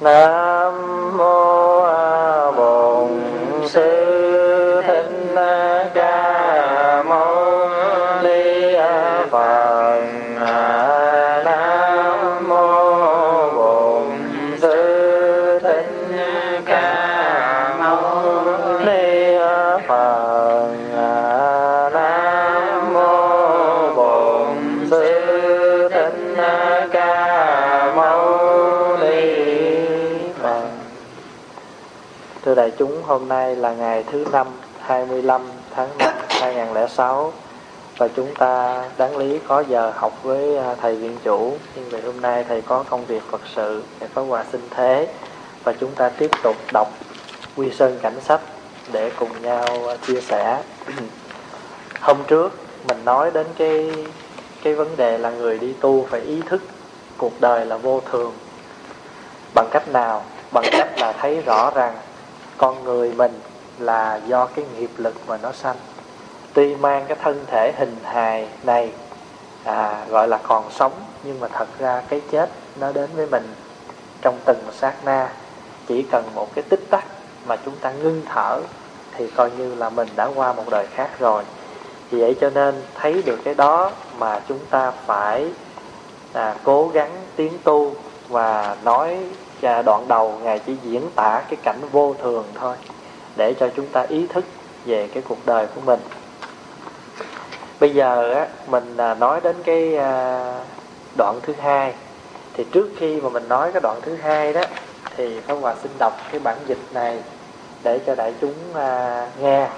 nam mô chúng, hôm nay là ngày thứ năm 25 tháng 5 2006 và chúng ta đáng lý có giờ học với à, thầy viện chủ nhưng vì hôm nay thầy có công việc Phật sự thầy có quà sinh thế và chúng ta tiếp tục đọc Quy Sơn Cảnh Sách để cùng nhau à, chia sẻ. Hôm trước mình nói đến cái cái vấn đề là người đi tu phải ý thức cuộc đời là vô thường bằng cách nào? Bằng cách là thấy rõ rằng con người mình là do cái nghiệp lực mà nó sanh. Tuy mang cái thân thể hình hài này à, gọi là còn sống nhưng mà thật ra cái chết nó đến với mình trong từng sát na. Chỉ cần một cái tích tắc mà chúng ta ngưng thở thì coi như là mình đã qua một đời khác rồi. Vì vậy cho nên thấy được cái đó mà chúng ta phải à, cố gắng tiến tu và nói và đoạn đầu ngài chỉ diễn tả cái cảnh vô thường thôi để cho chúng ta ý thức về cái cuộc đời của mình. Bây giờ á mình à, nói đến cái à, đoạn thứ hai. Thì trước khi mà mình nói cái đoạn thứ hai đó thì Pháp Hòa xin đọc cái bản dịch này để cho đại chúng à, nghe.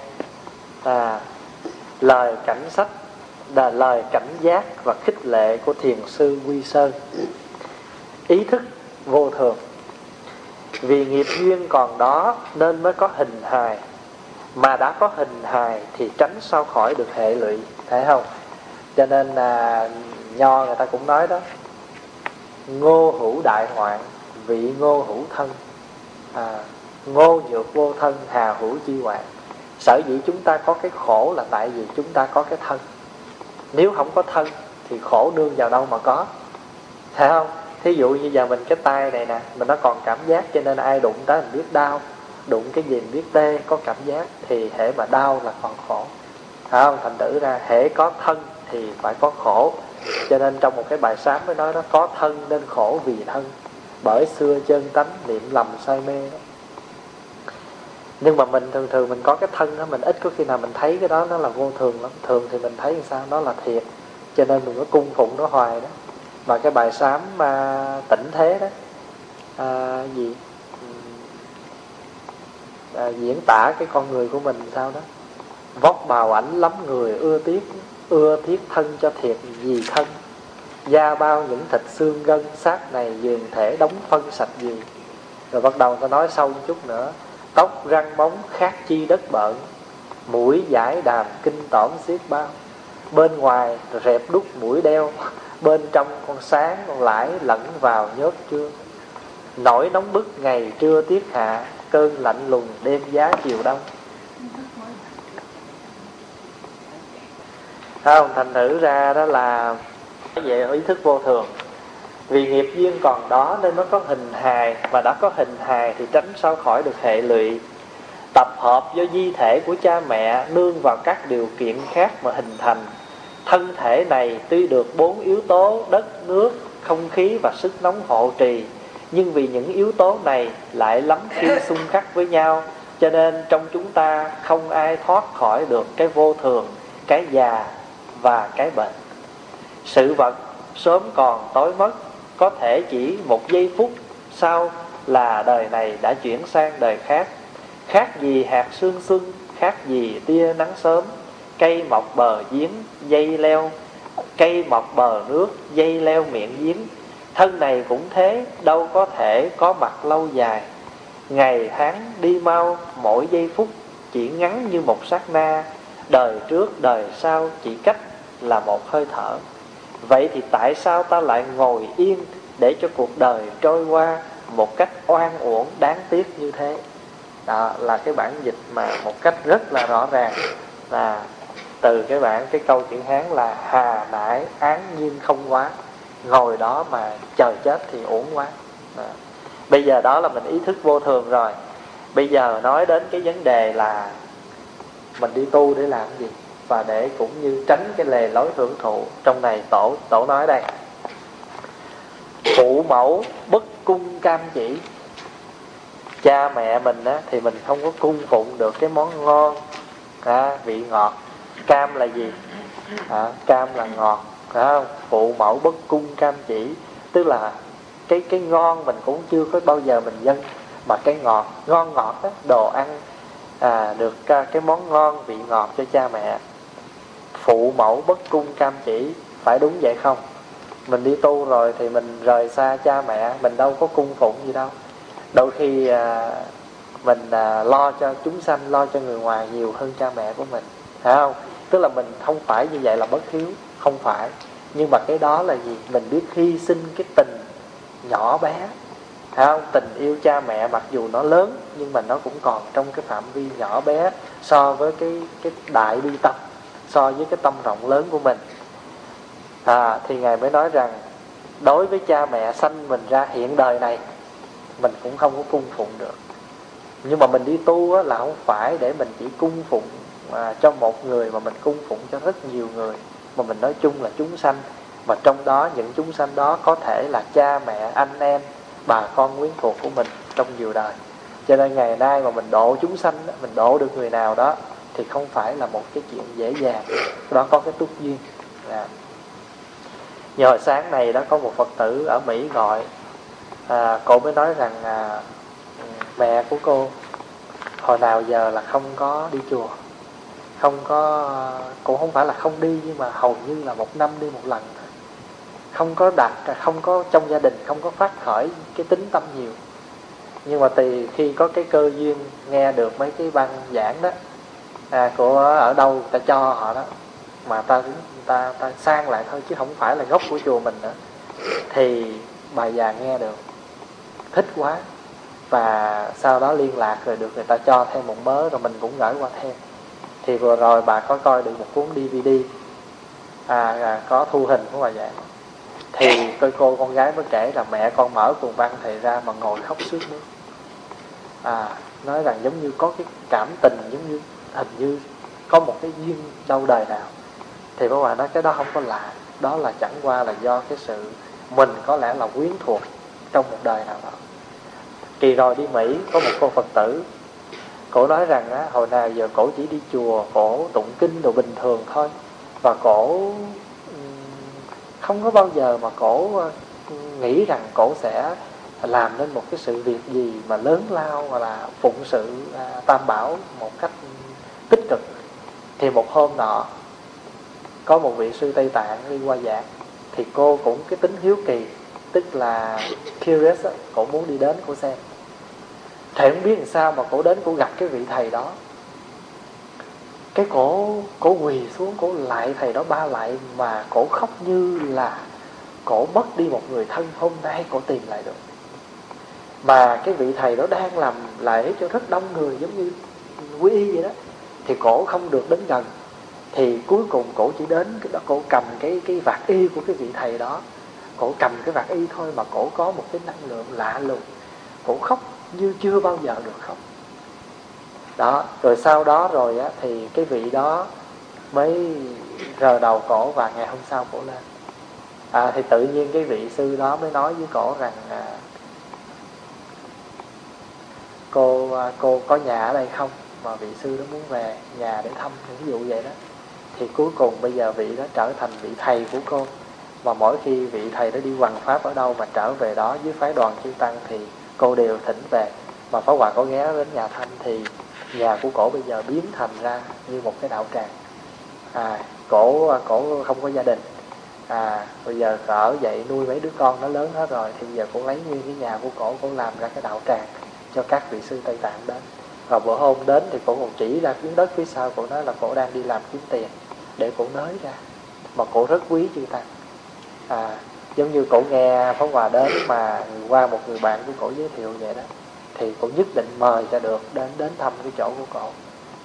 À, lời cảnh sách là lời cảnh giác và khích lệ của thiền sư Quy Sơn. Ý thức vô thường vì nghiệp duyên còn đó nên mới có hình hài. Mà đã có hình hài thì tránh sao khỏi được hệ lụy thấy không? Cho nên là nho người ta cũng nói đó ngô hữu đại hoạn vị ngô hữu thân. À, ngô nhược vô thân hà hữu chi hoạn. Sở dĩ chúng ta có cái khổ là tại vì chúng ta có cái thân. Nếu không có thân thì khổ đương vào đâu mà có thấy không? Thí dụ như giờ mình cái tay này nè mình nó còn cảm giác cho nên ai đụng tới mình biết đau. Đụng cái gì mình biết tê, có cảm giác thì hệ mà đau là còn khổ. Phải không? Thành tử ra hệ có thân thì phải có khổ. Cho nên trong một cái bài sám mới nói nó có thân nên khổ vì thân. Bởi xưa chân tánh niệm lầm say mê đó. Nhưng mà mình thường thường mình có cái thân đó, mình ít có khi nào mình thấy cái đó nó là vô thường lắm. Thường thì mình thấy sao? Đó là thiệt. Cho nên mình có cung phụng nó hoài đó và cái bài sám à, tỉnh thế đó à, gì? Ừ, à, diễn tả cái con người của mình sao đó. Vóc bào ảnh lắm người ưa tiếc ưa thiết thân cho thiệt gì thân. Da bao những thịt xương gân xác này dường thể đóng phân sạch gì. Rồi bắt đầu ta nói sâu một chút nữa. Tóc răng móng khác chi đất bợn. Mũi giải đàm kinh tỏm xiết bao. Bên ngoài rẹp đúc mũi đeo bên trong con sáng con lãi lẫn vào nhớt chưa nổi nóng bức ngày trưa tiết hạ, cơn lạnh lùng đêm giá chiều đông. Không thành thử ra đó là về ý thức vô thường. Vì nghiệp duyên còn đó nên nó có hình hài, và đã có hình hài thì tránh sao khỏi được hệ lụy. Tập hợp do di thể của cha mẹ, nương vào các điều kiện khác mà hình thành thân thể này tuy được bốn yếu tố đất nước không khí và sức nóng hộ trì nhưng vì những yếu tố này lại lắm khi xung khắc với nhau cho nên trong chúng ta không ai thoát khỏi được cái vô thường cái già và cái bệnh. Sự vật sớm còn tối mất có thể chỉ một giây phút sau là đời này đã chuyển sang đời khác. Khác gì hạt sương xuân khác gì tia nắng sớm cây mọc bờ giếng, dây leo. Cây mọc bờ nước, dây leo miệng giếng. Thân này cũng thế, đâu có thể có mặt lâu dài. Ngày tháng đi mau, mỗi giây phút chỉ ngắn như một sát na. Đời trước, đời sau, chỉ cách là một hơi thở. Vậy thì tại sao ta lại ngồi yên để cho cuộc đời trôi qua một cách oan uổng, đáng tiếc như thế? Đó là cái bản dịch mà một cách rất là rõ ràng là từ cái bản cái câu chữ hán là hà nải án nhiên không quá ngồi đó mà chờ chết thì uổng quá. Đó. bây giờ đó là mình ý thức vô thường rồi. Bây giờ nói đến cái vấn đề là mình đi tu để làm gì và để cũng như tránh cái lề lối hưởng thụ trong này tổ tổ nói đây. Phụ mẫu bất cung cam chỉ. Cha mẹ mình á, thì mình không có cung phụng được cái món ngon à, vị ngọt cam là gì? À, cam là ngọt phải không? Phụ mẫu bất cung cam chỉ. Tức là cái cái ngon mình cũng chưa có bao giờ mình dân. Mà cái ngọt ngon ngọt đó, đồ ăn à, được à, cái món ngon vị ngọt cho cha mẹ. Phụ mẫu bất cung cam chỉ phải đúng vậy không? Mình đi tu rồi thì mình rời xa cha mẹ mình đâu có cung phụng gì đâu. Đôi khi à, mình à, lo cho chúng sanh lo cho người ngoài nhiều hơn cha mẹ của mình phải không? Tức là mình không phải như vậy là bất hiếu không phải. Nhưng mà cái đó là gì? Mình biết hy sinh cái tình nhỏ bé. Thấy không? Tình yêu cha mẹ mặc dù nó lớn nhưng mà nó cũng còn trong cái phạm vi nhỏ bé so với cái cái đại bi tâm so với cái tâm rộng lớn của mình. À, thì ngài mới nói rằng đối với cha mẹ sanh mình ra hiện đời này mình cũng không có cung phụng được. Nhưng mà mình đi tu á, là không phải để mình chỉ cung phụng mà cho một người mà mình cung phụng cho rất nhiều người mà mình nói chung là chúng sanh mà trong đó những chúng sanh đó có thể là cha mẹ anh em bà con quyến thuộc của mình trong nhiều đời. Cho nên ngày nay mà mình độ chúng sanh mình độ được người nào đó thì không phải là một cái chuyện dễ dàng. Đó có cái túc duyên. À. nhờ hồi sáng này đó có một phật tử ở mỹ gọi à, cô mới nói rằng à, ừ, mẹ của cô hồi nào giờ là không có đi chùa không có cũng không phải là không đi nhưng mà hầu như là một năm đi một lần không có đặt không có trong gia đình không có phát khởi cái tính tâm nhiều. Nhưng mà thì khi có cái cơ duyên nghe được mấy cái băng giảng đó à, của ở đâu ta cho họ đó mà ta ta ta sang lại thôi chứ không phải là gốc của chùa mình nữa thì bà già nghe được thích quá. Và sau đó liên lạc rồi được người ta cho thêm một mớ rồi mình cũng gửi qua thêm thì vừa rồi bà có coi được một cuốn DVD à, à có thu hình của bà giảng thì tôi cô con gái mới kể là mẹ con mở cuồng văn thầy ra mà ngồi khóc suốt nước. À nói rằng giống như có cái cảm tình giống như hình như có một cái duyên đau đời nào. Thì bà bà nói cái đó không có lạ. Đó là chẳng qua là do cái sự mình có lẽ là quyến thuộc trong một đời nào đó. Kỳ rồi đi mỹ có một cô phật tử cổ nói rằng á, hồi nào giờ cổ chỉ đi chùa cổ tụng kinh đồ bình thường thôi. Và cổ không có bao giờ mà cổ nghĩ rằng cổ sẽ làm nên một cái sự việc gì mà lớn lao hoặc là phụng sự à, tam bảo một cách tích cực. Thì một hôm nọ có một vị sư tây tạng đi qua giảng thì cô cũng cái tính hiếu kỳ tức là curious cổ muốn đi đến cô xem thầy không biết làm sao mà cổ đến cổ gặp cái vị thầy đó. Cái cổ cổ quỳ xuống, cổ lại thầy đó ba lại mà cổ khóc như là cổ mất đi một người thân hôm nay cổ tìm lại được. Mà cái vị thầy đó đang làm lễ cho rất đông người giống như quý y vậy đó, thì cổ không được đến gần. Thì cuối cùng cổ chỉ đến cái đó, cổ cầm cái cái vạt y của cái vị thầy đó. Cổ cầm cái vạt y thôi mà cổ có một cái năng lượng lạ lùng. Cổ khóc như chưa bao giờ được không. đó rồi sau đó rồi á thì cái vị đó mới rờ đầu cổ và ngày hôm sau cổ lên. À, thì tự nhiên cái vị sư đó mới nói với cổ rằng à, cô à, cô có nhà ở đây không? Mà vị sư đó muốn về nhà để thăm ví dụ vậy đó. Thì cuối cùng bây giờ vị đó trở thành vị thầy của cô. Và mỗi khi vị thầy đó đi hoằng pháp ở đâu mà trở về đó với phái đoàn chư tăng thì cô đều thỉnh về. Mà Pháp Hòa có ghé đến nhà Thanh thì nhà của cổ bây giờ biến thành ra như một cái đạo tràng. À, cổ cổ không có gia đình. À bây giờ ở dậy nuôi mấy đứa con nó lớn hết rồi thì giờ cổ lấy nguyên cái nhà của cổ cũng làm ra cái đạo tràng cho các vị sư tây tạng đến. Và bữa hôm đến thì cổ còn chỉ ra miếng đất phía sau cổ nói là cổ đang đi làm kiếm tiền để cổ nới ra. Mà cổ rất quý chư tăng. À giống như cổ nghe pháp hòa đến mà qua một người bạn của cổ giới thiệu vậy đó, thì cổ nhất định mời cho được đến đến thăm cái chỗ của cổ.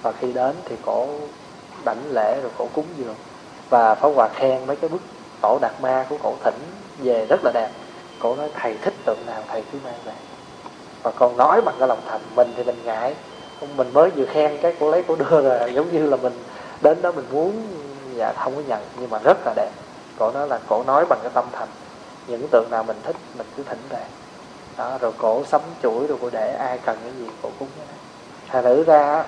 Và khi đến thì cổ đảnh lễ rồi cổ cúng dường. Và pháp hòa khen mấy cái bức tổ đạt ma của cổ thỉnh về rất là đẹp. Cổ nói, thầy thích tượng nào thầy cứ mang về. Và còn nói bằng cái lòng thành, mình thì mình ngại. Mình mới vừa khen cái cổ lấy cổ đưa rồi giống như là mình đến đó mình muốn dạ không có nhận, nhưng mà rất là đẹp cổ nói là cổ nói bằng cái tâm thành. Những tượng nào mình thích, mình cứ thỉnh về. Đó, rồi cổ sắm chuỗi rồi cổ để ai cần cái gì, cổ cúng cái này. Thành thử ra,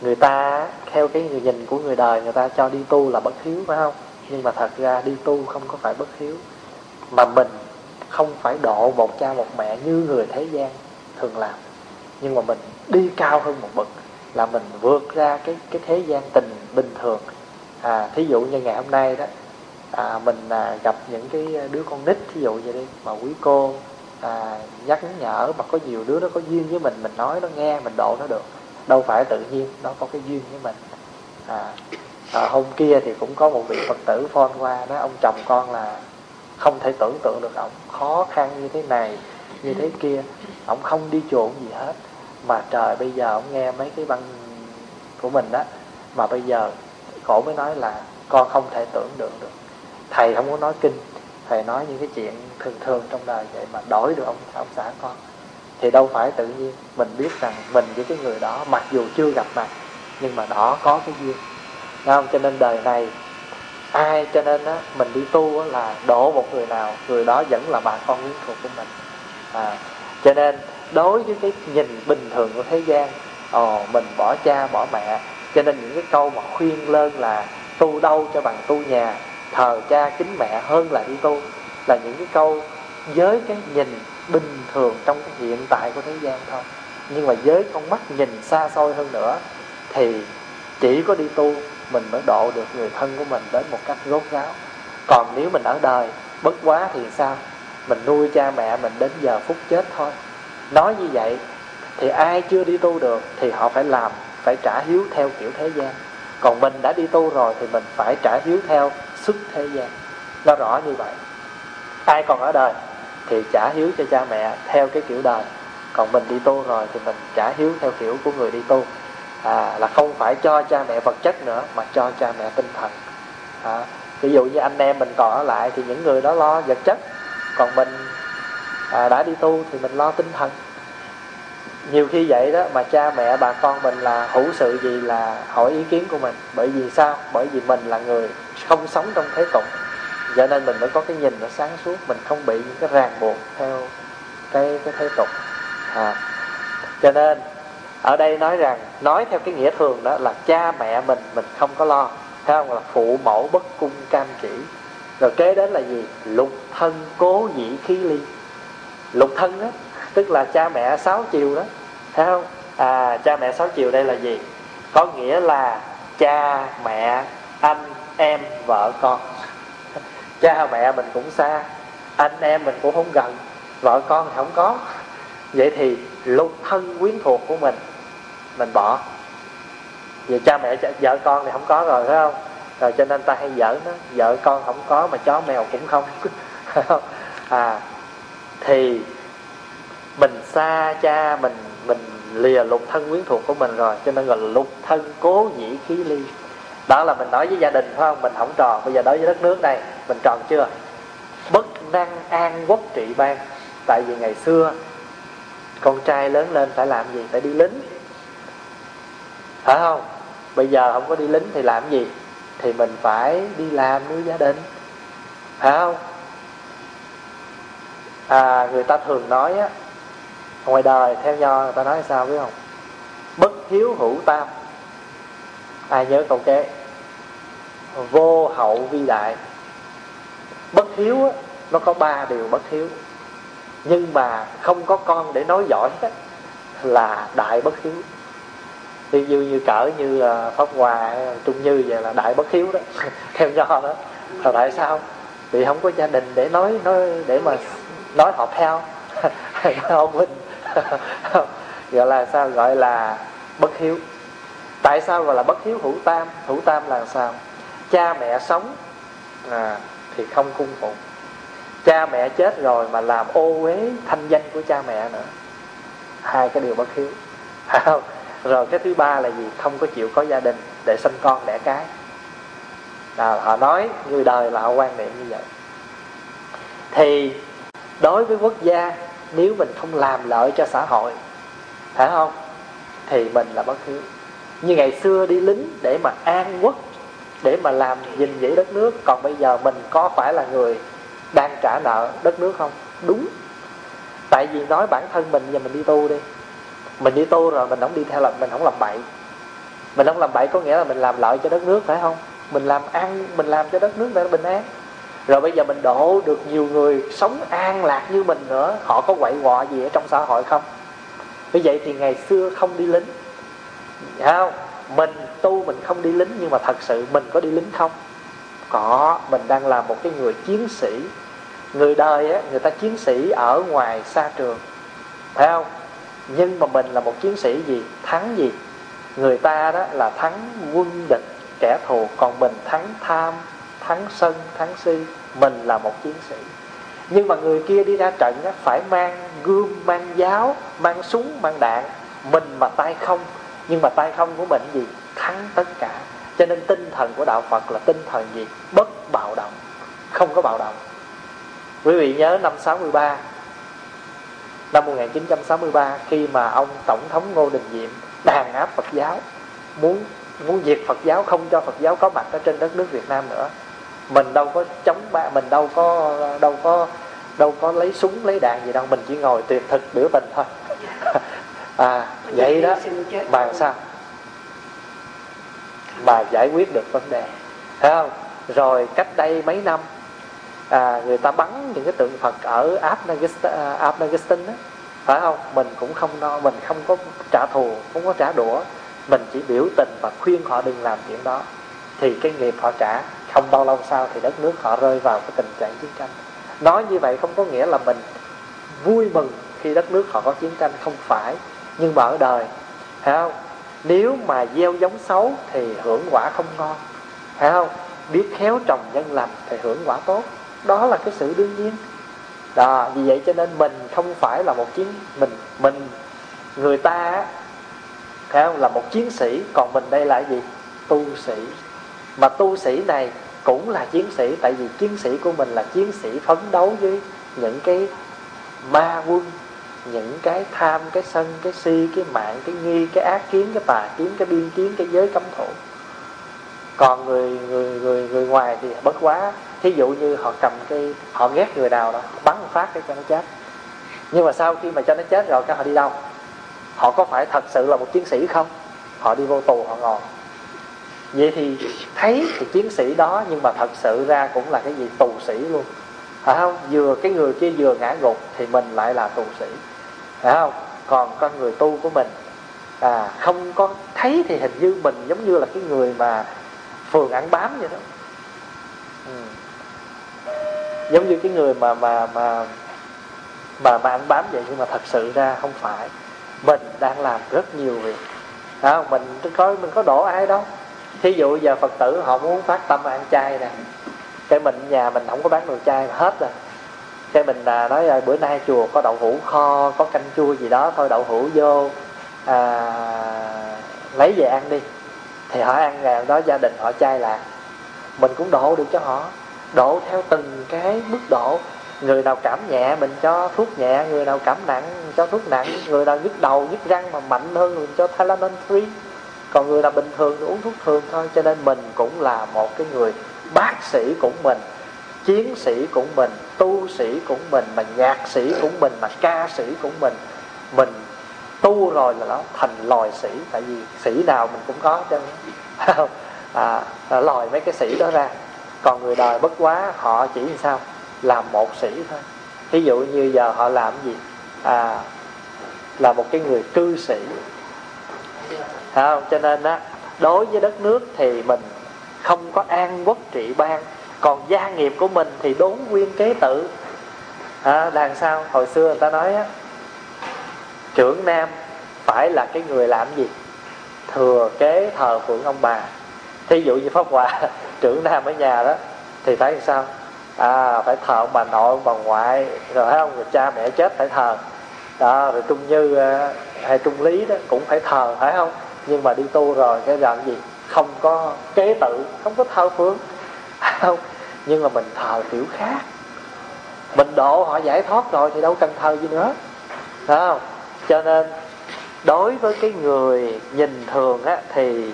người ta, theo cái người nhìn của người đời, người ta cho đi tu là bất hiếu, phải không? Nhưng mà thật ra đi tu không có phải bất hiếu. Mà mình không phải độ một cha một mẹ như người thế gian thường làm. Nhưng mà mình đi cao hơn một bậc là mình vượt ra cái cái thế gian tình bình thường. À thí dụ như ngày hôm nay đó à, mình à, gặp những cái đứa con nít thí dụ vậy đi mà quý cô à, nhắc nhở mà có nhiều đứa nó có duyên với mình mình nói nó nghe mình độ nó được. Đâu phải tự nhiên nó có cái duyên với mình. À, à, hôm kia thì cũng có một vị phật tử phone qua nói ông chồng con là không thể tưởng tượng được ông khó khăn như thế này như thế kia. Ông không đi chuộng gì hết. Mà trời bây giờ ông nghe mấy cái băng của mình đó mà bây giờ cổ mới nói là con không thể tưởng tượng được thầy không có nói kinh thầy nói những cái chuyện thường thường trong đời vậy mà đổi được ông ông xã con. Thì đâu phải tự nhiên mình biết rằng mình với cái người đó mặc dù chưa gặp mặt nhưng mà đó có cái duyên. Đúng không? Cho nên đời này ai cho nên á mình đi tu á, là đổ một người nào người đó vẫn là bà con quyến thuộc của mình. À, cho nên đối với cái nhìn bình thường của thế gian ồ mình bỏ cha bỏ mẹ cho nên những cái câu mà khuyên lên là tu đâu cho bằng tu nhà thờ cha kính mẹ hơn là đi tu, là những cái câu với cái nhìn bình thường trong cái hiện tại của thế gian thôi nhưng mà với con mắt nhìn xa xôi hơn nữa, thì chỉ có đi tu mình mới độ được người thân của mình đến một cách rốt ráo. Còn nếu mình ở đời bất quá thì sao? Mình nuôi cha mẹ mình đến giờ phút chết thôi. Nói như vậy thì ai chưa đi tu được thì họ phải làm, phải trả hiếu theo kiểu thế gian. Còn mình đã đi tu rồi thì mình phải trả hiếu theo xuất thế gian. Nó rõ như vậy. Ai còn ở đời thì trả hiếu cho cha mẹ theo cái kiểu đời. Còn mình đi tu rồi thì mình trả hiếu theo kiểu của người đi tu. À, là không phải cho cha mẹ vật chất nữa mà cho cha mẹ tinh thần. À, ví dụ như anh em mình còn ở lại thì những người đó lo vật chất. Còn mình à, đã đi tu thì mình lo tinh thần. Nhiều khi vậy đó mà cha mẹ bà con mình là hữu sự gì là hỏi ý kiến của mình. Bởi vì sao? Bởi vì mình là người không sống trong thế tục. Cho nên mình mới có cái nhìn nó sáng suốt, mình không bị những cái ràng buộc theo cái cái thế tục. À. cho nên, ở đây nói rằng, nói theo cái nghĩa thường đó là cha mẹ mình mình không có lo, thấy không? Là phụ mẫu bất cung cam chỉ. Rồi kế đến là gì? Lục thân cố dĩ khí ly. Lục thân đó, tức là cha mẹ sáu chiều đó, thấy không? À cha mẹ sáu chiều đây là gì? Có nghĩa là cha, mẹ, anh em vợ con. Cha mẹ mình cũng xa, anh em mình cũng không gần, vợ con thì không có. Vậy thì lục thân quyến thuộc của mình mình bỏ. Vì cha mẹ vợ con thì không có rồi phải không? Rồi cho nên ta hay giỡn nó vợ con không có mà chó mèo cũng không. À thì mình xa cha mình mình lìa lục thân quyến thuộc của mình rồi, cho nên gọi là lục thân cố dĩ khí ly đó là mình nói với gia đình, phải không? Mình không tròn. Bây giờ đối với đất nước này, mình tròn chưa? Bất năng an quốc trị ban. Tại vì ngày xưa, con trai lớn lên phải làm gì? Phải đi lính. Phải không? Bây giờ không có đi lính thì làm gì? Thì mình phải đi làm nuôi gia đình. Phải không? À người ta thường nói á, ngoài đời, theo nho người ta nói sao biết không? Bất hiếu hữu tam. Ai nhớ câu kế? Vô hậu vi đại. Bất hiếu á, nó có ba điều bất hiếu. Nhưng mà không có con để nói giỏi á, là đại bất hiếu. Ví dụ như cỡ như pháp hòa trung như vậy là đại bất hiếu đó. Theo nho đó là tại sao? Vì không có gia đình để nói nói để mà nói họ theo. Ông huynh gọi là sao? Gọi là bất hiếu. Tại sao gọi là bất hiếu? Hữu tam hữu tam là sao? Cha mẹ sống à, thì không cung phụng cha mẹ chết rồi mà làm ô uế thanh danh của cha mẹ nữa. Hai cái điều bất hiếu. Không rồi cái thứ ba là gì? Không có chịu có gia đình để sinh con đẻ cái. À, họ nói người đời là họ quan niệm như vậy. Thì đối với quốc gia nếu mình không làm lợi cho xã hội phải không? Thì mình là bất hiếu. Như ngày xưa đi lính để mà an quốc để mà làm gìn giữ đất nước. Còn bây giờ mình có phải là người đang trả nợ đất nước không? Đúng. Tại vì nói bản thân mình, giờ mình đi tu đi. Mình đi tu rồi mình không đi theo là mình không làm bậy. Mình không làm bậy có nghĩa là mình làm lợi cho đất nước, phải không? Mình làm ăn, mình làm cho đất nước để bình an. Rồi bây giờ mình độ được nhiều người sống an lạc như mình nữa, họ có quậy quọ gì ở trong xã hội không? Như vậy thì ngày xưa không đi lính. Không? Mình tu mình không đi lính nhưng mà thật sự mình có đi lính không? Có mình đang là một cái người chiến sĩ. Người đời á người ta chiến sĩ ở ngoài xa trường phải không? Nhưng mà mình là một chiến sĩ gì? Thắng gì? Người ta đó là thắng quân địch kẻ thù còn mình thắng tham thắng sân thắng si. Mình là một chiến sĩ. Nhưng mà người kia đi ra trận á, phải mang gươm mang giáo mang súng mang đạn. Mình mà tay không nhưng mà tay không của mình gì? Thắng tất cả. Cho nên tinh thần của đạo phật là tinh thần gì? Bất bạo động. Không có bạo động. Quý vị nhớ năm 63 năm 1963 khi mà ông tổng thống Ngô Đình Diệm đàn áp Phật giáo, muốn muốn diệt Phật giáo, không cho Phật giáo có mặt ở trên đất nước Việt Nam nữa. Mình đâu có chống ba, mình đâu có đâu có đâu có lấy súng, lấy đạn gì đâu. Mình chỉ ngồi tuyệt thực biểu tình thôi à vậy đó. Bà sao? Bà giải quyết được vấn đề. Thấy không? Rồi cách đây mấy năm à, người ta bắn những cái tượng Phật ở à, Afghanistan đó. Phải không? Mình cũng không no mình không có trả thù không có trả đũa. Mình chỉ biểu tình và khuyên họ đừng làm chuyện đó. Thì cái nghiệp họ trả không bao lâu sau thì đất nước họ rơi vào cái tình trạng chiến tranh. Nói như vậy không có nghĩa là mình vui mừng khi đất nước họ có chiến tranh. Không phải nhưng mà ở đời phải không? Nếu mà gieo giống xấu thì hưởng quả không ngon. Phải không? Biết khéo trồng nhân lành thì hưởng quả tốt. Đó là cái sự đương nhiên. Đó, vì vậy cho nên mình không phải là một chiến, mình mình, người ta phải không? Là một chiến sĩ. Còn mình đây là gì? Tu sĩ. Mà tu sĩ này cũng là chiến sĩ. Tại vì chiến sĩ của mình là chiến sĩ phấn đấu với những cái ma quân những cái tham, cái sân, cái si, cái mạng, cái nghi, cái ác kiến, cái tà kiến, cái biên kiến, cái giới cấm thủ. Còn người người người người ngoài thì bất quá. Thí dụ như họ cầm cái, họ ghét người nào đó, bắn một phát cái cho nó chết. Nhưng mà sau khi mà cho nó chết rồi các họ đi đâu? Họ có phải thật sự là một chiến sĩ không? Họ đi vô tù, họ ngồi. Vậy thì thấy thì chiến sĩ đó, nhưng mà thật sự ra cũng là cái gì? Tù sĩ luôn. Phải không? Vừa cái người kia vừa ngã gục thì mình lại là tù sĩ phải không? Còn con người tu của mình à không có thấy thì hình như mình giống như là cái người mà phường ăn bám vậy đó. Ừ. giống như cái người mà mà mà mà mà ăn bám vậy nhưng mà thật sự ra không phải. Mình đang làm rất nhiều việc. À, mình coi mình có đổ ai đâu. Thí dụ giờ phật tử họ muốn phát tâm ăn chay nè cái mình nhà mình không có bán đồ chay mà hết rồi cái mình à, nói à, bữa nay chùa có đậu hũ kho có canh chua gì đó thôi đậu hũ vô à, lấy về ăn đi. Thì họ ăn ngày đó gia đình họ chay lạc mình cũng độ được cho họ. Độ theo từng cái mức độ. Người nào cảm nhẹ mình cho thuốc nhẹ người nào cảm nặng cho thuốc nặng người nào nhức đầu nhức răng mà mạnh hơn mình cho Tylenol free còn người nào bình thường thì uống thuốc thường thôi cho nên mình cũng là một cái người bác sĩ của mình chiến sĩ cũng mình tu sĩ cũng mình mà nhạc sĩ cũng mình mà ca sĩ cũng mình. Mình tu rồi là nó thành loài sĩ tại vì sĩ nào mình cũng có chứ. À, à lòi mấy cái sĩ đó ra. Còn người đời bất quá họ chỉ làm sao? Làm một sĩ thôi. Ví dụ như giờ họ làm gì? À là một cái người cư sĩ. Không? Cho nên á đối với đất nước thì mình không có an quốc trị ban còn gia nghiệp của mình thì đốn nguyên kế tự. À, đằng sao hồi xưa người ta nói á trưởng nam phải là cái người làm gì? Thừa kế thờ phượng ông bà. Thí dụ như pháp hòa trưởng nam ở nhà đó thì phải làm sao? À phải thờ ông bà nội ông bà ngoại rồi thấy không rồi cha mẹ chết phải thờ. Đó rồi trung như à, hay trung lý đó cũng phải thờ phải không? Nhưng mà đi tu rồi cái làm gì? Không có kế tự không có thờ phượng. không nhưng mà mình thờ kiểu khác. Mình độ họ giải thoát rồi thì đâu cần thờ gì nữa. Phải không? Cho nên đối với cái người nhìn thường á thì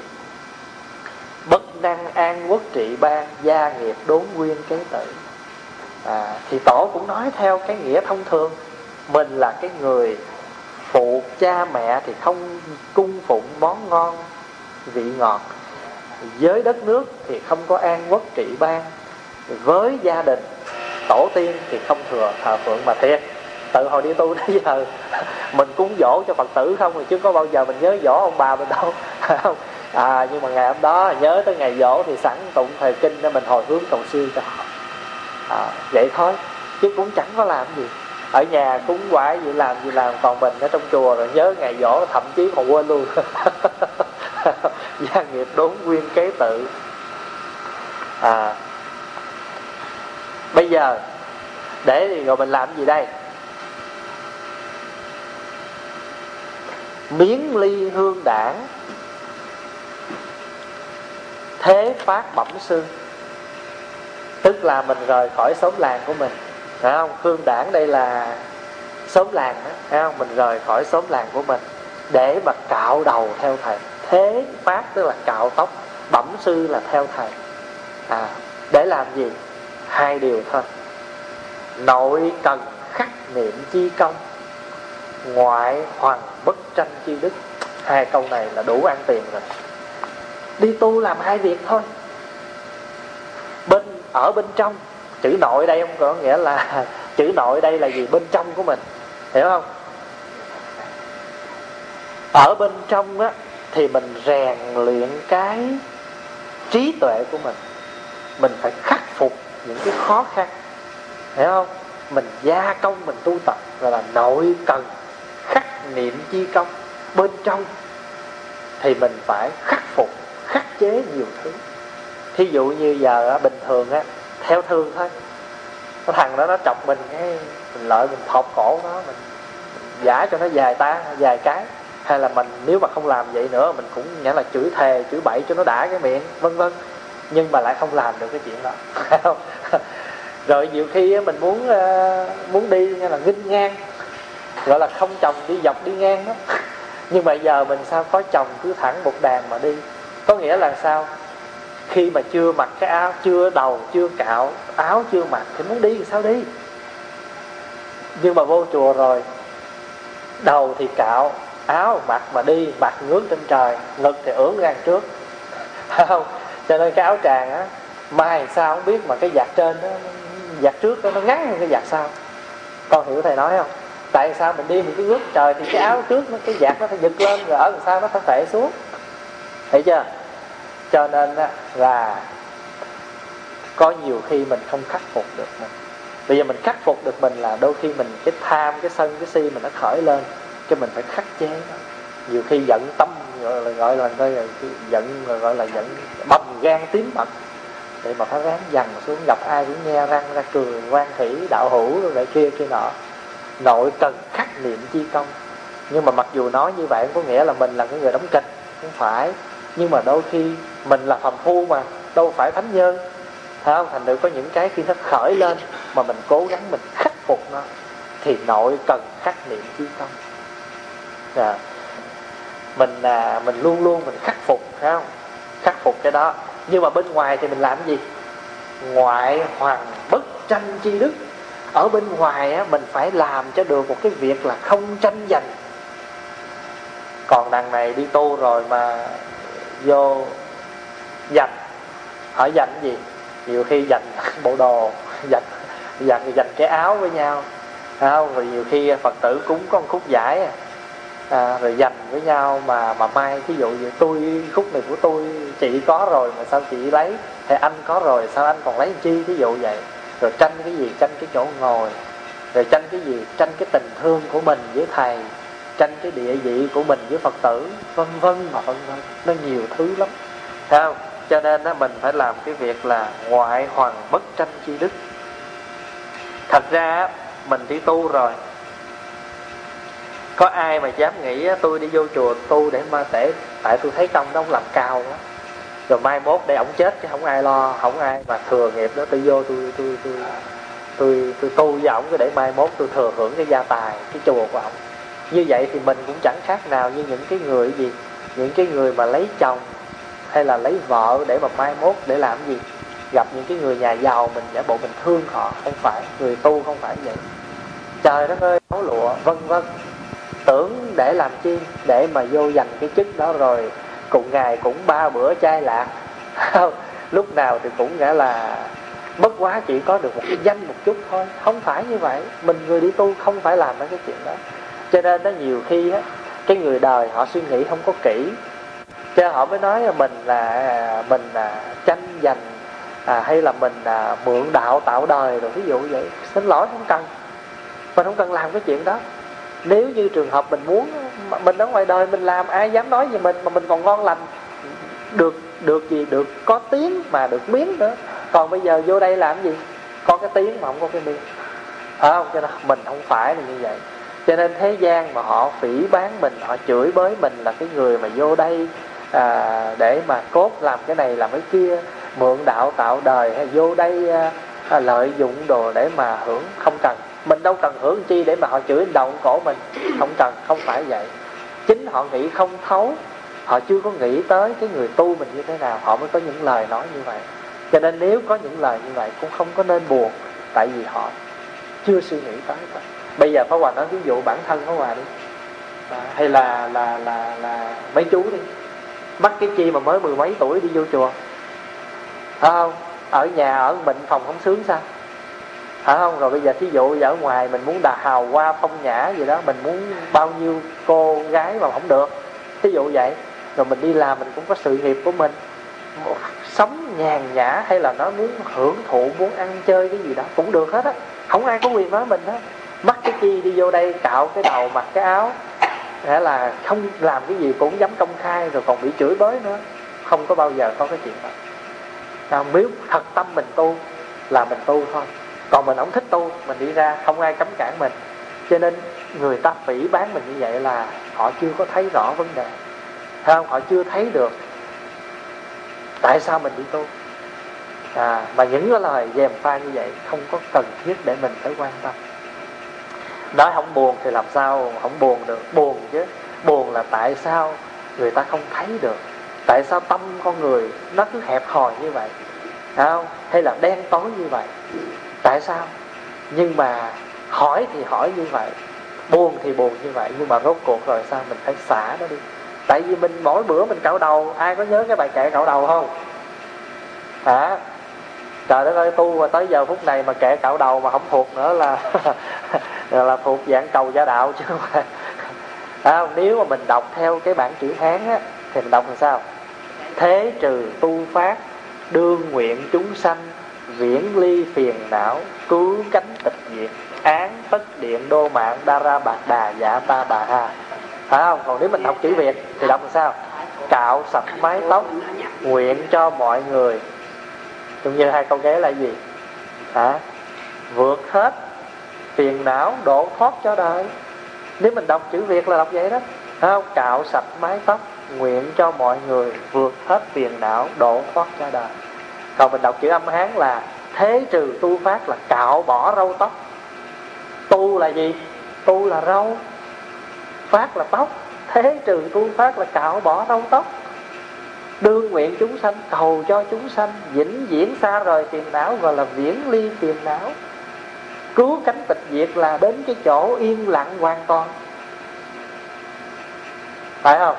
bất năng an quốc trị ban gia nghiệp đốn nguyên kế tử à, thì tổ cũng nói theo cái nghĩa thông thường. Mình là cái người phụ cha mẹ thì không cung phụng món ngon vị ngọt với đất nước thì không có an quốc trị ban. Với gia đình tổ tiên thì không thừa thờ phượng mà thiệt. Tự hồi đi tu đến giờ mình cúng dỗ cho phật tử không? Thì chứ có bao giờ mình nhớ dỗ ông bà mình đâu. Không. À nhưng mà ngày hôm đó nhớ tới ngày dỗ thì sẵn tụng thời kinh để mình hồi hướng cầu siêu cho họ. À, vậy thôi. Chứ cũng chẳng có làm gì ở nhà cúng quái gì làm gì làm, còn mình ở trong chùa rồi nhớ ngày dỗ thậm chí còn quên luôn. Gia nghiệp đốn nguyên kế tự. À. Bây giờ, để thì rồi mình làm gì đây? Miếng ly hương đảng thế phát bẩm sư. Tức là mình rời khỏi xóm làng của mình phải không? Hương đảng đây là xóm làng đó phải không? Mình rời khỏi xóm làng của mình để mà cạo đầu theo thầy. Thế phát tức là cạo tóc, bẩm sư là theo thầy. À để làm gì? Hai điều thôi. Nội cần khắc niệm chi công, ngoại hoàng bất tranh chi đức. Hai câu này là đủ ăn tiền rồi. Đi tu làm hai việc thôi. Bên, ở bên trong chữ nội đây không có nghĩa là chữ nội đây là gì? Bên trong của mình. Hiểu không? Ở bên trong á, thì mình rèn luyện cái trí tuệ của mình. Mình phải khắc phục những cái khó khăn. Hiểu không? Mình gia công, mình tu tập gọi là nội cần khắc niệm chi công. Bên trong thì mình phải khắc phục, khắc chế nhiều thứ. Thí dụ như giờ bình thường á theo thương thôi. Cái thằng đó nó chọc mình, cái mình lợi mình thọc cổ nó, mình giả cho nó dài ta, dài cái. Hay là mình, nếu mà không làm vậy nữa, mình cũng nghĩa là chửi thề, chửi bậy cho nó đã cái miệng, vân vân. Nhưng mà lại không làm được cái chuyện đó. Rồi nhiều khi mình muốn ờ, muốn đi như là nghinh ngang. Gọi là không chồng đi dọc đi ngang đó nhưng mà giờ mình sao có chồng cứ thẳng một đàn mà đi? Có nghĩa là sao? Khi mà chưa mặc cái áo chưa đầu chưa cạo áo chưa mặc thì muốn đi thì sao đi? Nhưng mà vô chùa rồi đầu thì cạo áo mặc mà đi mặc ngước trên trời ngực thì ưỡn ra trước. Không cho nên cái áo tràng á mai sao không biết mà cái giặt trên đó giặt trước đó, nó ngắn hơn cái giặt sau. Con hiểu thầy nói không? Tại sao mình đi mình cứ ngước trời thì cái áo trước nó cái giặt nó phải giật lên rồi ở đằng sau nó phải phệ xuống. Thấy chưa? Cho nên là có nhiều khi mình không khắc phục được mình bây giờ mình khắc phục được mình là đôi khi mình cái tham, cái sân, cái si mình nó khởi lên, cái mình phải khắc chế nó. Nhiều khi giận tâm, gọi là gọi là gọi là giận, gọi là giận bầm gan tím mặt để mà phải ráng dằn xuống, gặp ai cũng nghe răng ra cười, quan thủy, đạo hữu, rồi lại kia kia nọ. Nội cần khắc niệm chi công. Nhưng mà mặc dù nói như vậy có nghĩa là mình là cái người đóng kịch, không phải nhưng mà đôi khi mình là phàm phu mà đâu phải thánh nhân. Phải không thành được có những cái khi nó khởi lên mà mình cố gắng mình khắc phục nó thì nội cần khắc niệm chi công à, mình à, mình luôn luôn mình khắc phục phải không? Khắc phục cái đó. Nhưng mà bên ngoài thì mình làm cái gì? Ngoại hoàng bất tranh chi đức. Ở bên ngoài á, mình phải làm cho được một cái việc là không tranh giành. Còn đằng này đi tu rồi mà vô dành. Ở dành gì? Nhiều khi dành bộ đồ, dành dành dành cái áo với nhau. Không? rồi nhiều khi phật tử cúng có một khúc giải à. à rồi dành với nhau mà mà mai ví dụ như tôi, khúc này của tôi, chị có rồi mà sao chị lấy? Hay anh có rồi, sao anh còn lấy chi? Ví dụ vậy. Rồi tranh cái gì? Tranh cái chỗ ngồi. Rồi tranh cái gì? Tranh cái tình thương của mình với thầy tranh cái địa vị của mình với phật tử vân vân mà vân vân. Nó nhiều thứ lắm. Thấy không? Cho nên á, mình phải làm cái việc là ngoại hoàng bất tranh chi đức. Thật ra mình đi tu rồi. Có ai mà dám nghĩ tôi đi vô chùa tu để ma tể? Tại tôi thấy công đó ông làm cao quá. Rồi mai mốt để ổng chết chứ không ai lo không ai mà thừa nghiệp đó. Tôi vô tôi tôi tôi tôi tôi tu với ổng để mai mốt tôi thừa hưởng cái gia tài cái chùa của ổng như vậy thì mình cũng chẳng khác nào như những cái người gì, những cái người mà lấy chồng hay là lấy vợ để mà mai mốt để làm gì. Gặp những cái người nhà giàu mình giả bộ mình thương họ, không phải, người tu không phải vậy. Trời đất ơi áo lụa, vân vân. Tưởng để làm chi, để mà vô dành cái chức đó rồi cùng ngày cũng ba bữa chai lạc. Lúc nào thì cũng nghĩa là bất quá chỉ có được một cái danh một chút thôi. Không phải như vậy, mình người đi tu không phải làm mấy cái chuyện đó cho nên nó nhiều khi á cái người đời họ suy nghĩ không có kỹ. Cho họ mới nói là mình là mình là tranh giành à, hay là mình à, mượn đạo tạo đời rồi ví dụ vậy. Xin lỗi không cần. Mình không cần làm cái chuyện đó. Nếu như trường hợp mình muốn mình ở ngoài đời mình làm ai dám nói gì mình mà mình còn ngon lành được được gì được có tiếng mà được miếng nữa. Còn bây giờ vô đây làm gì? Có cái tiếng mà không có cái miếng. À, không? Cho nên mình không phải là như vậy cho nên thế gian mà họ phỉ bán mình họ chửi bới mình là cái người mà vô đây à, để mà cốt làm cái này làm cái kia mượn đạo tạo đời hay vô đây à, à, lợi dụng đồ để mà hưởng không cần. Mình đâu cần hưởng chi để mà họ chửi đầu cổ mình? Không cần không phải vậy. Chính họ nghĩ không thấu họ chưa có nghĩ tới cái người tu mình như thế nào họ mới có những lời nói như vậy. Cho nên nếu có những lời như vậy cũng không có nên buồn tại vì họ chưa suy nghĩ tới thôi bây giờ Pháp Hòa nói ví dụ bản thân Pháp Hòa đi. À, hay là là là là mấy chú đi. Bắt cái chi mà mới mười mấy tuổi đi vô chùa. Phải không? Ở nhà ở bệnh phòng không sướng sao? Phải không? Rồi bây giờ thí dụ giờ ở ngoài mình muốn đà hào hoa phong nhã gì đó mình muốn bao nhiêu cô gái mà không được. Thí dụ vậy. Rồi mình đi làm mình cũng có sự nghiệp của mình. Sống nhàn nhã hay là nó muốn hưởng thụ muốn ăn chơi cái gì đó cũng được hết á. Không ai có quyền nói mình hết mắc cái chi đi vô đây cạo cái đầu mặc cái áo. Nghĩa là không làm cái gì cũng dám công khai rồi còn bị chửi bới nữa. Không có bao giờ có cái chuyện đó. À, nếu thật tâm mình tu là mình tu thôi. Còn mình không thích tu mình đi ra không ai cấm cản mình. Cho nên người ta phỉ bán mình như vậy là họ chưa có thấy rõ vấn đề. Không? Họ chưa thấy được tại sao mình đi tu. À, mà những cái lời dèm pha như vậy không có cần thiết để mình phải quan tâm nói không buồn thì làm sao không buồn được? Buồn chứ. Buồn là tại sao người ta không thấy được? Tại sao tâm con người nó cứ hẹp hòi như vậy? Không? Hay là đen tối như vậy? Tại sao? Nhưng mà hỏi thì hỏi như vậy, buồn thì buồn như vậy, nhưng mà rốt cuộc rồi sao mình phải xả nó đi? Tại vì mình mỗi bữa mình cạo đầu, ai có nhớ cái bài kệ cạo đầu không? Hả? Trời đất ơi tu mà tới giờ phút này mà kẻ cạo đầu mà không thuộc nữa là là thuộc dạng cầu gia đạo chứ không phải. À, nếu mà mình đọc theo cái bản chữ hán á thì mình đọc làm sao? Thế trừ tu phát đương nguyện chúng sanh viễn ly phiền não cứu cánh tịch diệt án tất điện đô mạng đa ra bạc đà dạ ta bà ha. Phải không? Còn nếu mình đọc chữ việt thì đọc làm sao? Cạo sạch mái tóc nguyện cho mọi người giống như hai câu ghé là gì? Hả? Vượt hết phiền não độ thoát cho đời. Nếu mình đọc chữ việt là đọc vậy đó. Không cạo sạch mái tóc, nguyện cho mọi người vượt hết phiền não độ thoát cho đời. Còn mình đọc chữ âm hán là, thế trừ tu phát là cạo bỏ râu tóc. Tu là gì? Tu là râu. Phát là tóc. Thế trừ tu phát là cạo bỏ râu tóc đương nguyện chúng sanh, cầu cho chúng sanh vĩnh viễn xa rời phiền não gọi là viễn ly phiền não. Cứu cánh tịch diệt là đến cái chỗ yên lặng hoàn toàn. Phải không?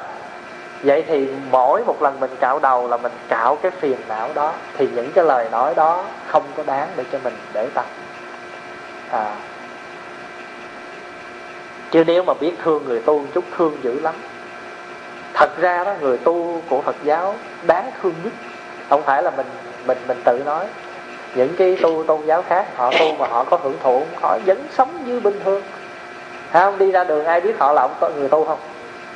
Vậy thì mỗi một lần mình cạo đầu là mình cạo cái phiền não đó, thì những cái lời nói đó không có đáng để cho mình để tâm. À. Chứ nếu mà biết thương người tu chút, thương dữ lắm thật ra đó người tu của phật giáo đáng thương nhất. Không phải là mình mình mình tự nói. Những cái tu tôn giáo khác họ tu mà họ có hưởng thụ họ vẫn sống như bình thường. Không đi ra đường ai biết họ là ông người tu không?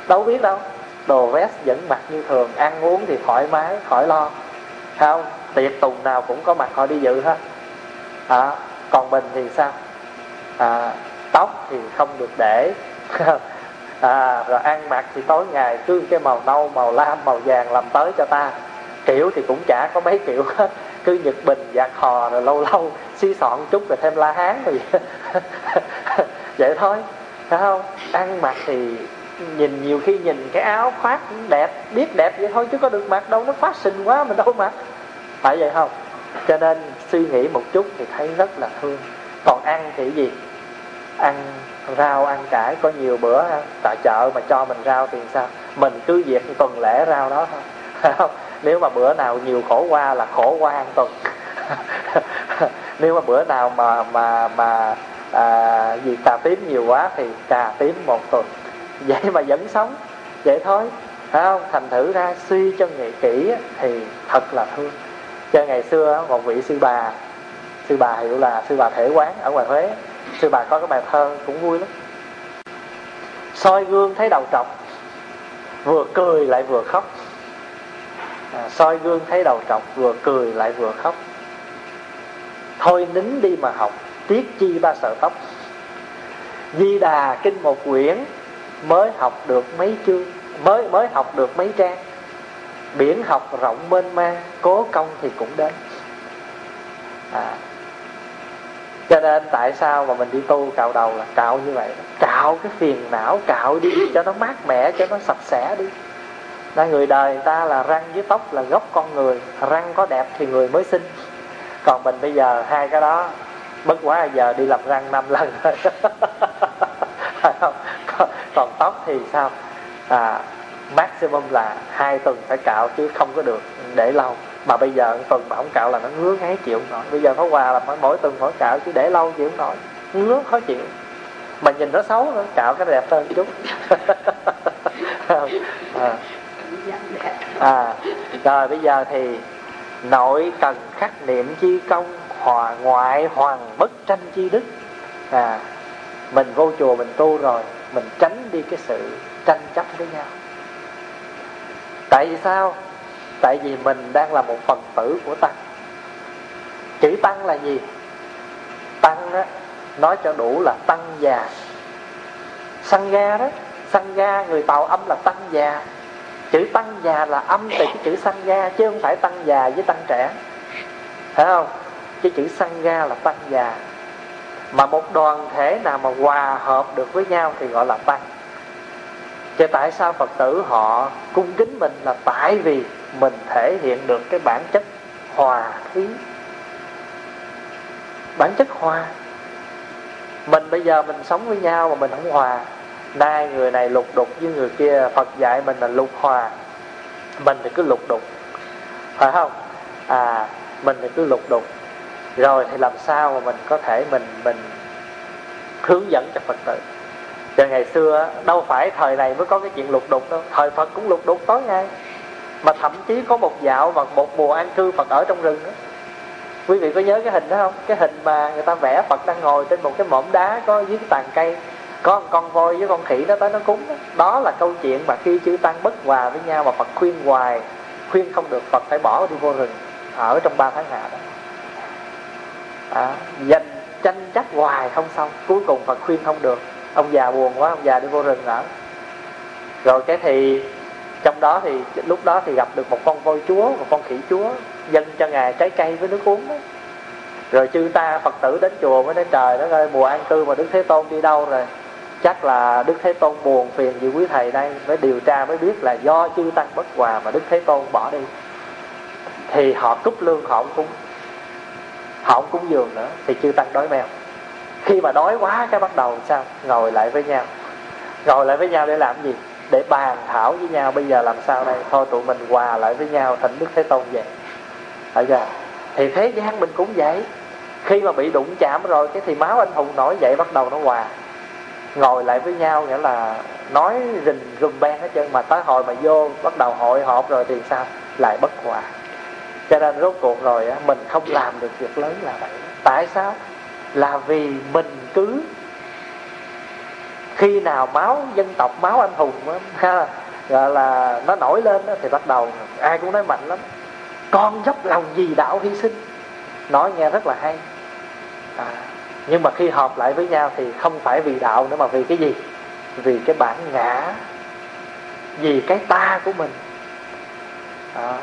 Đâu biết đâu. Đồ vest vẫn mặc như thường ăn uống thì thoải mái khỏi lo. Không tiệc tùng nào cũng có mặt họ đi dự hết. À, còn mình thì sao? À, tóc thì không được để. à, rồi ăn mặc thì tối ngày cứ cái màu nâu màu lam màu vàng làm tới cho ta. Kiểu thì cũng chả có mấy kiểu hết. Cứ nhật bình dạ hò rồi lâu lâu xí sọn chút rồi thêm la hán rồi vậy, thôi phải không? Ăn mặc thì nhìn nhiều khi nhìn cái áo khoác đẹp biết đẹp vậy thôi chứ có được mặc đâu nó phát sinh quá mình đâu mặc. Phải vậy không? Cho nên suy nghĩ một chút thì thấy rất là thương. Còn ăn thì gì? Ăn rau ăn cải có nhiều bữa tại chợ mà cho mình rau thì sao? Mình cứ việc tuần lễ rau đó thôi. Nếu mà bữa nào nhiều khổ qua là khổ qua ăn tuần. Nếu mà bữa nào mà mà mà à, gì cà tím nhiều quá thì cà tím một tuần. Vậy mà vẫn sống. Vậy thôi. Phải không? Thành thử ra suy cho nghệ kỹ thì thật là thương. Cho ngày xưa một vị sư bà sư bà hiểu là sư bà thể quán ở ngoài huế sư bà có cái bài thơ cũng vui lắm. Soi gương thấy đầu trọc vừa cười lại vừa khóc. À, soi gương thấy đầu trọc vừa cười lại vừa khóc. Thôi nín đi mà học tiếc chi ba sợ tóc. Di đà kinh một quyển mới học được mấy chương mới mới học được mấy trang. Biển học rộng mênh mang cố công thì cũng đến. À, cho nên tại sao mà mình đi tu cạo đầu là cạo như vậy? Cạo cái phiền não cạo đi cho nó mát mẻ cho nó sạch sẽ đi. Nên người đời người ta là răng với tóc là gốc con người răng có đẹp thì người mới xinh còn mình bây giờ hai cái đó bất quá giờ đi làm răng năm lần thôi còn, còn tóc thì sao? À, maximum là hai tuần phải cạo chứ không có được để lâu mà bây giờ tuần mà không cạo là nó ngứa ngáy chịu không nổi. Bây giờ có quà là phải mỗi tuần mỗi cạo, chứ để lâu chịu không nổi. Ngứa khó chịu. Mà nhìn nó xấu nữa, cạo cái đẹp hơn chút. À. à rồi bây giờ thì nội cần khắc niệm chi công, hòa ngoại hoàng bất tranh chi đức. À mình vô chùa mình tu rồi, mình tránh đi cái sự tranh chấp với nhau. Tại vì sao? Tại vì mình đang là một phần tử của tăng. Chữ tăng là gì? Tăng á, nói cho đủ là tăng già. Săn ga đó săn ga, người tàu âm là tăng già. Chữ tăng già là âm từ cái chữ săn ga, chứ không phải tăng già với tăng trẻ. Phải không? Cái chữ săn ga là tăng già. Mà một đoàn thể nào mà hòa hợp được với nhau thì gọi là tăng. Chứ tại sao phật tử họ cung kính mình là tại vì mình thể hiện được cái bản chất hòa khí. Bản chất hòa. Mình bây giờ mình sống với nhau mà mình không hòa, nay người này lục đục với người kia, phật dạy mình là lục hòa. Mình thì cứ lục đục, phải không? À mình thì cứ lục đục. Rồi thì làm sao mà mình có thể mình mình hướng dẫn cho phật tử? Cho ngày xưa đâu phải thời này mới có cái chuyện lục đục đâu, thời phật cũng lục đục tối ngày mà thậm chí có một dạo và một mùa an cư phật ở trong rừng đó. Quý vị có nhớ cái hình đó không? Cái hình mà người ta vẽ phật đang ngồi trên một cái mỏm đá có dưới cái tàn cây. Có một con voi với con khỉ nó tới nó cúng đó. đó là câu chuyện mà khi chư tăng bất hòa với nhau mà phật khuyên hoài khuyên không được phật phải bỏ đi vô rừng ở trong ba tháng hạ đó. À, dành tranh chấp hoài không xong cuối cùng phật khuyên không được. Ông già buồn quá ông già đi vô rừng ở. Rồi cái thì trong đó thì, lúc đó thì gặp được một con voi chúa, một con khỉ chúa dâng cho ngài trái cây với nước uống đó. rồi chư ta phật tử đến chùa mới nói, trời đó ơi, mùa an cư mà đức thế tôn đi đâu rồi? Chắc là đức thế tôn buồn phiền gì quý thầy đây, mới điều tra mới biết là do chư tăng bất hòa mà đức thế tôn bỏ đi. Thì họ cúp lương, họ cũng họ không cúng dường nữa, thì chư tăng đói mèo. Khi mà đói quá cái bắt đầu sao? Ngồi lại với nhau. Ngồi lại với nhau để làm gì? Để bàn thảo với nhau, bây giờ làm sao đây? Thôi tụi mình hòa lại với nhau, thỉnh đức thế tôn vậy. ở giờ thì thế gian mình cũng vậy. Khi mà bị đụng chạm rồi, cái thì máu anh hùng nổi dậy, bắt đầu nó hòa. Ngồi lại với nhau, nghĩa là nói rình rùm beng hết trơn, mà tới hồi mà vô, bắt đầu hội họp rồi thì sao? Lại bất hòa. Cho nên rốt cuộc rồi á, mình không làm được việc lớn là vậy. Tại sao? Là vì mình cứ khi nào máu dân tộc máu anh hùng đó, ha gọi là nó nổi lên đó, thì bắt đầu ai cũng nói mạnh lắm. Con dốc lòng gì đạo hy sinh. Nói nghe rất là hay. À, nhưng mà khi họp lại với nhau thì không phải vì đạo nữa mà vì cái gì? Vì cái bản ngã vì cái ta của mình. À,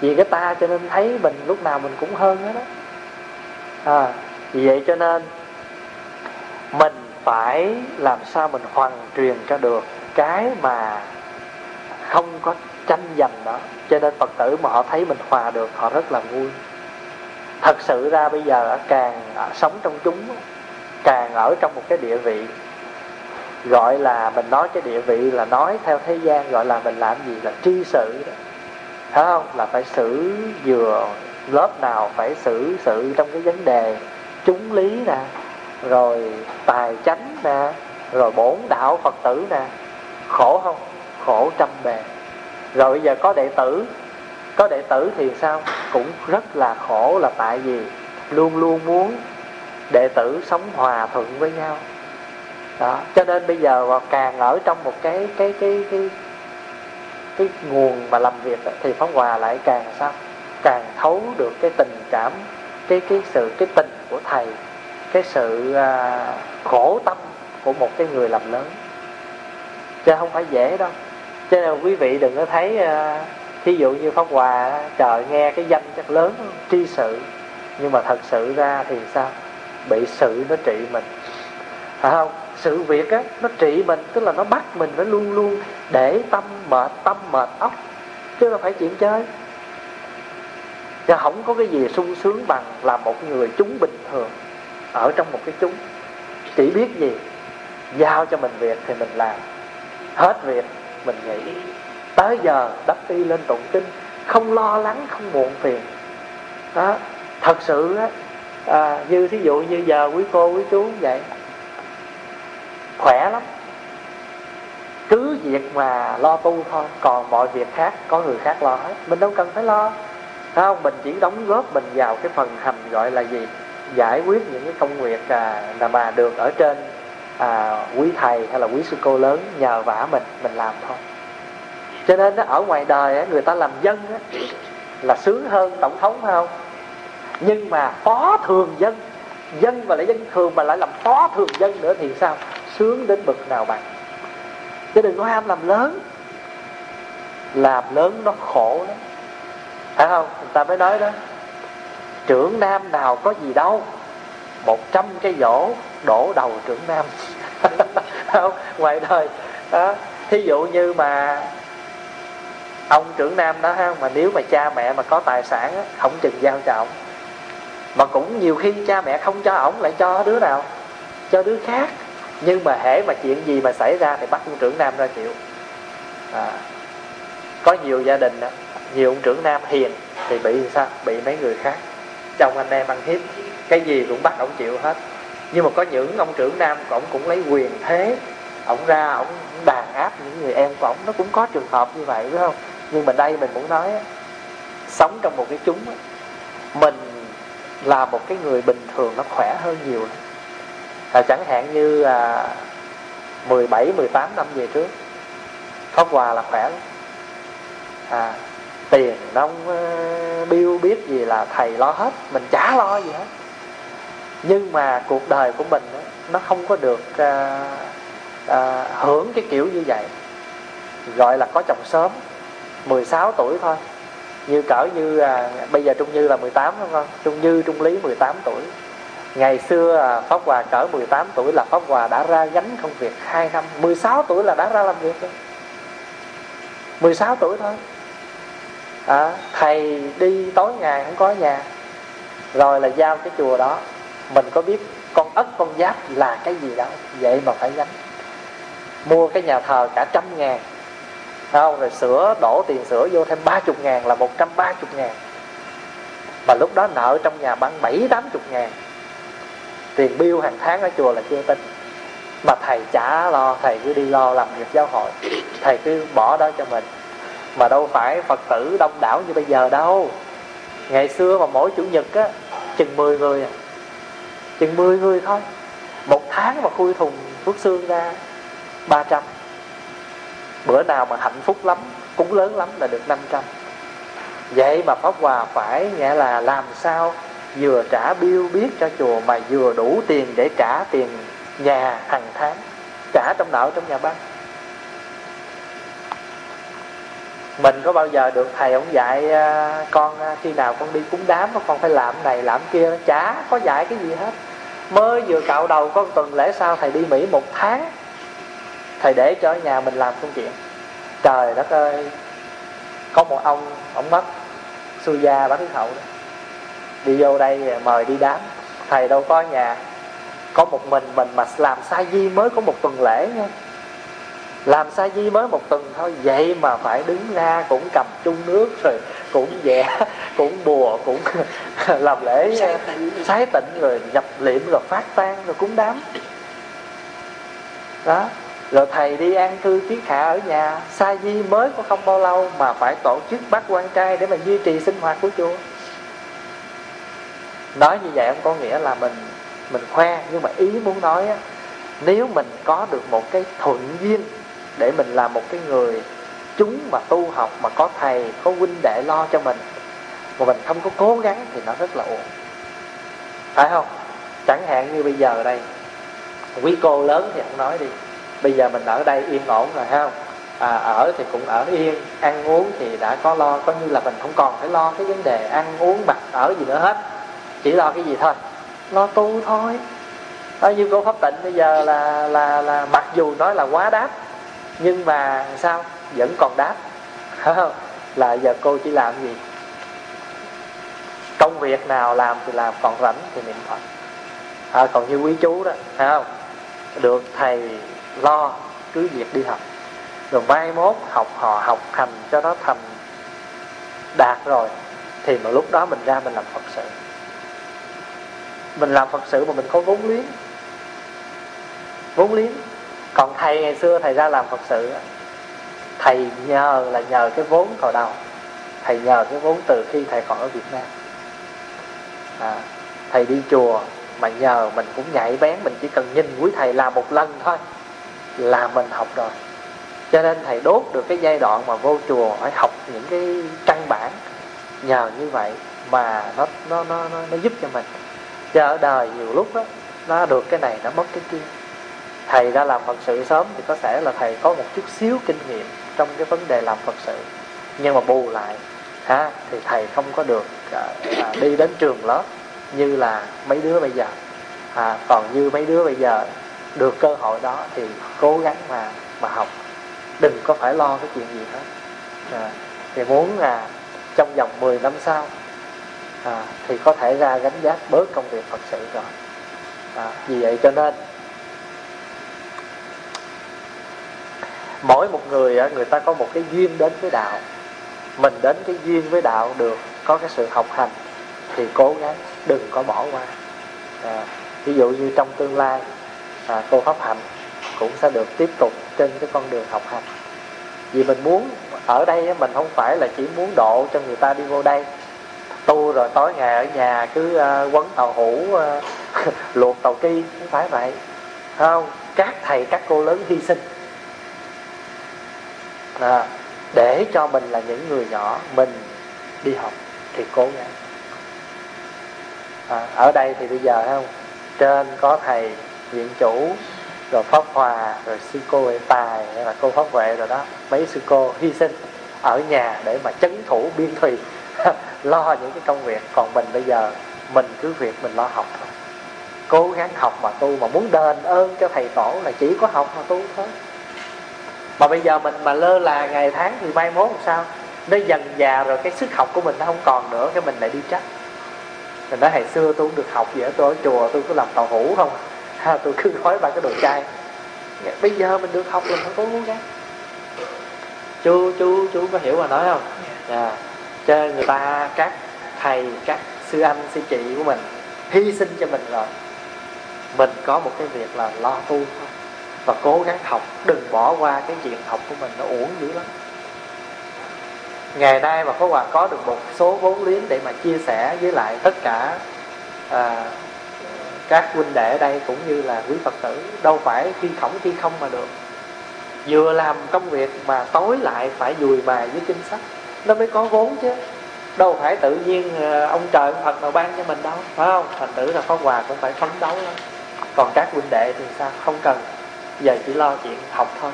vì cái ta cho nên thấy mình lúc nào mình cũng hơn hết đó à, vì vậy cho nên mình phải làm sao mình hoàn truyền cho được cái mà không có tranh giành đó. Cho nên phật tử mà họ thấy mình hòa được, họ rất là vui. Thật sự ra bây giờ càng à, sống trong chúng, càng ở trong một cái địa vị gọi là mình nói cái địa vị là nói theo thế gian, gọi là mình làm gì là tri sự đó. Phải không? Là phải xử vừa lớp nào phải xử sự trong cái vấn đề chúng lý nè rồi tài chánh nè, rồi bổn đạo phật tử nè. Khổ không? Khổ trăm bề. Rồi bây giờ có đệ tử. Có đệ tử thì sao? Cũng rất là khổ là tại vì luôn luôn muốn đệ tử sống hòa thuận với nhau. Đó, cho nên bây giờ càng ở trong một cái cái cái cái cái nguồn mà làm việc thì pháp hòa lại càng sao? Càng thấu được cái tình cảm, cái cái sự, cái tình của thầy cái sự à, khổ tâm của một cái người làm lớn. Chứ không phải dễ đâu. Cho nên quý vị đừng có thấy à, thí dụ như pháp hòa, trời nghe cái danh chắc lớn tri sự. Nhưng mà thật sự ra thì sao? Bị sự nó trị mình. Phải không? Sự việc á, nó trị mình, tức là nó bắt mình phải luôn luôn để tâm mệt tâm mệt óc. Chứ không phải chuyện chơi. Chứ không có cái gì sung sướng bằng là một người chúng bình thường ở trong một cái chúng. Chỉ biết gì giao cho mình việc thì mình làm. Hết việc mình nghỉ. Tới giờ đắp y lên tụng kinh. Không lo lắng không muộn phiền. Đó. Thật sự á à, như thí dụ như giờ quý cô quý chú vậy. Khỏe lắm. Cứ việc mà lo tu thôi còn mọi việc khác có người khác lo hết. Mình đâu cần phải lo. Không? Mình chỉ đóng góp mình vào cái phần hành gọi là gì? Giải quyết những cái công việc à, mà được ở trên à, quý thầy hay là quý sư cô lớn nhờ vả mình mình làm thôi. Cho nên ở ngoài đời người ta làm dân là sướng hơn tổng thống phải không? Nhưng mà phó thường dân dân mà lại dân thường mà lại làm phó thường dân nữa thì sao? Sướng đến bực nào bạn? chứ đừng có ham làm lớn làm lớn nó khổ lắm. Phải không? Người ta mới nói đó trưởng nam nào có gì đâu. Một trăm cái dỗ đổ đầu trưởng nam. Không ngoài đời đó thí dụ như mà ông trưởng nam đó ha mà nếu mà cha mẹ mà có tài sản á, không chừng giao cho ổng mà cũng nhiều khi cha mẹ không cho ổng lại cho đứa nào cho đứa khác. Nhưng mà hễ mà chuyện gì mà xảy ra thì bắt ông trưởng nam ra chịu. À, có nhiều gia đình đó, nhiều ông trưởng nam hiền thì bị sao? Bị mấy người khác chồng anh em ăn hiếp. Cái gì cũng bắt ông chịu hết. Nhưng mà có những ông trưởng nam ổng cũng lấy quyền thế. Ổng ra ổng đàn áp những người em của ổng. Nó cũng có trường hợp như vậy phải không? Nhưng mà đây mình muốn nói sống trong một cái chúng mình là một cái người bình thường nó khỏe hơn nhiều à, chẳng hạn như à, 17, 18 năm về trước Pháp Hòa là khỏe lắm. À, Tiền nông ờ, biêu biết gì là thầy lo hết Mình chả lo gì hết. Nhưng mà cuộc đời của mình Nó không có được à, à, hưởng cái kiểu như vậy. Gọi là có chồng sớm 16 tuổi thôi. Như cỡ như à, Bây giờ Trung Như là 18 đúng không? Trung Như, Trung Lý 18 tuổi. Ngày xưa à, Pháp Hòa cỡ 18 tuổi là Pháp Hòa đã ra gánh công việc 2 năm. 16 tuổi là đã ra làm việc rồi. 16 tuổi thôi à, Thầy đi tối ngày không có nhà. Rồi là giao cái chùa đó. Mình có biết con ất con giáp là cái gì đâu Vậy mà phải gánh. Mua cái nhà thờ cả trăm ngàn. Không? Rồi sửa đổ tiền sửa vô thêm 30 ngàn là 130 ngàn. Mà lúc đó nợ trong nhà bắn bảy tám chục ngàn. Tiền bill hàng tháng ở chùa là chưa tin mà thầy chả lo thầy cứ đi lo làm việc giáo hội. Thầy cứ bỏ đó cho mình mà đâu phải phật tử đông đảo như bây giờ đâu. Ngày xưa mà mỗi chủ nhật á, chừng 10 người à. Chừng 10 người thôi. Một tháng mà khui thùng phước xương ra 300 bữa nào mà hạnh phúc lắm cũng lớn lắm là được 500 vậy mà pháp hòa phải nghĩa là làm sao vừa trả bill biết cho chùa mà vừa đủ tiền để trả tiền nhà hàng tháng, trả trong nợ trong nhà băng mình có bao giờ được thầy ông dạy à, con à, khi nào con đi cúng đám con phải làm này, làm kia? Chả có dạy cái gì hết. Mới vừa cạo đầu có một tuần lễ sau thầy đi mỹ một tháng. Thầy để cho ở nhà mình làm công chuyện trời đất ơi, có một ông ông mất, xui gia bán hậu đó. Đi vô đây mời đi đám. Thầy đâu có nhà. Có một mình mình mà làm sai di mới có một tuần lễ nha làm sa di mới một tuần thôi? Vậy mà phải đứng ra cũng cầm chung nước rồi cũng vẽ cũng bùa cũng làm lễ sái tịnh rồi. nhập liệm rồi phát tan rồi cúng đám. Đó. Rồi thầy đi an cư kiết hạ ở nhà. Sa di mới có không bao lâu mà phải tổ chức bắt quan trai để mà duy trì sinh hoạt của chùa. Nói như vậy không có nghĩa là mình mình khoe nhưng mà ý muốn nói á nếu mình có được một cái thuận duyên để mình là một cái người chúng mà tu học mà có thầy có huynh đệ lo cho mình. Mà mình không có cố gắng thì nó rất là uổng. Phải không? Chẳng hạn như bây giờ đây quý cô lớn thì không nói đi. Bây giờ mình ở đây yên ổn rồi không? À, ở thì cũng ở yên ăn uống thì đã có lo coi như là mình không còn phải lo cái vấn đề ăn uống mặc ở gì nữa hết. Chỉ lo cái gì thôi. Lo tu thôi. Bao nhiêu cô pháp tịnh bây giờ là là là mặc dù nói là quá đáp nhưng mà sao? Vẫn còn đáp. Là giờ cô chỉ làm gì? Công việc nào làm thì làm còn rảnh thì niệm phật. À, còn như quý chú đó phải không? Được thầy lo cứ việc đi học. Rồi mai mốt học họ học hành cho nó thành đạt rồi thì mà lúc đó mình ra mình làm phật sự. Mình làm phật sự mà mình có vốn liếng. Vốn liếng còn thầy ngày xưa thầy ra làm phật sự. Thầy nhờ là nhờ cái vốn cầu đầu. Thầy nhờ cái vốn từ khi thầy còn ở việt nam. À, thầy đi chùa mà nhờ mình cũng nhạy bén mình chỉ cần nhìn quý thầy làm một lần thôi là mình học rồi. Cho nên thầy đốt được cái giai đoạn mà vô chùa phải học những cái căn bản nhờ như vậy mà nó nó nó nó, nó giúp cho mình. Cho ở đời nhiều lúc đó nó được cái này nó mất cái kia thầy ra làm phật sự sớm thì có thể là thầy có một chút xíu kinh nghiệm trong cái vấn đề làm phật sự. Nhưng mà bù lại ha thì thầy không có được à, à, đi đến trường lớp như là mấy đứa bây giờ. À, còn như mấy đứa bây giờ được cơ hội đó thì cố gắng mà mà học. Đừng có phải lo cái chuyện gì hết. À, thì muốn là trong vòng 10 năm sau à, thì có thể ra gánh giác bớt công việc Phật sự rồi. À, vì vậy cho nên mỗi một người người ta có một cái duyên đến với đạo. Mình đến cái duyên với đạo được có cái sự học hành thì cố gắng đừng có bỏ qua. À, ví dụ như trong tương lai à, cô pháp hạnh cũng sẽ được tiếp tục trên cái con đường học hành. Vì mình muốn ở đây mình không phải là chỉ muốn độ cho người ta đi vô đây. Tu rồi tối ngày ở nhà cứ uh, quấn tàu hũ uh, luộc tàu ki không phải vậy. Không các thầy các cô lớn hy sinh à, để cho mình là những người nhỏ mình đi học thì cố gắng. À, ở đây thì bây giờ không? Trên có thầy viện chủ rồi pháp hòa rồi sư cô vệ tài hay là cô pháp huệ rồi đó. Mấy sư cô hy sinh ở nhà để mà chấn thủ biên thùy lo những cái công việc. Còn mình bây giờ mình cứ việc mình lo học thôi. Cố gắng học mà tu mà muốn đền ơn cho thầy tổ là chỉ có học mà tu thôi mà bây giờ mình mà lơ là ngày tháng thì mai mốt làm sao? Nó dần già rồi cái sức học của mình nó không còn nữa cái mình lại đi trách. Mình nói hồi xưa tôi cũng được học vậy tôi ở chùa tôi cứ làm tàu hủ không ha, tôi cứ nói ba cái đồ chai. Bây giờ mình được học là phải cố gắng. Chú chú chú có hiểu mà nói không? À, cho người ta các thầy các sư anh sư chị của mình hy sinh cho mình rồi. Mình có một cái việc là lo tu thôi và cố gắng học đừng bỏ qua cái chuyện học của mình nó uổng dữ lắm. Ngày nay mà có Hòa có được một số vốn liếng để mà chia sẻ với lại tất cả à, các huynh đệ ở đây cũng như là quý Phật tử đâu phải khi khổng khi không mà được. Vừa làm công việc mà tối lại phải dùi bài với kinh sách nó mới có vốn chứ. Đâu phải tự nhiên à, ông trời ông Phật nào ban cho mình đâu phải không? Thành tử là Pháp Hòa cũng phải phấn đấu lắm. Còn các huynh đệ thì sao? Không cần giờ chỉ lo chuyện học thôi.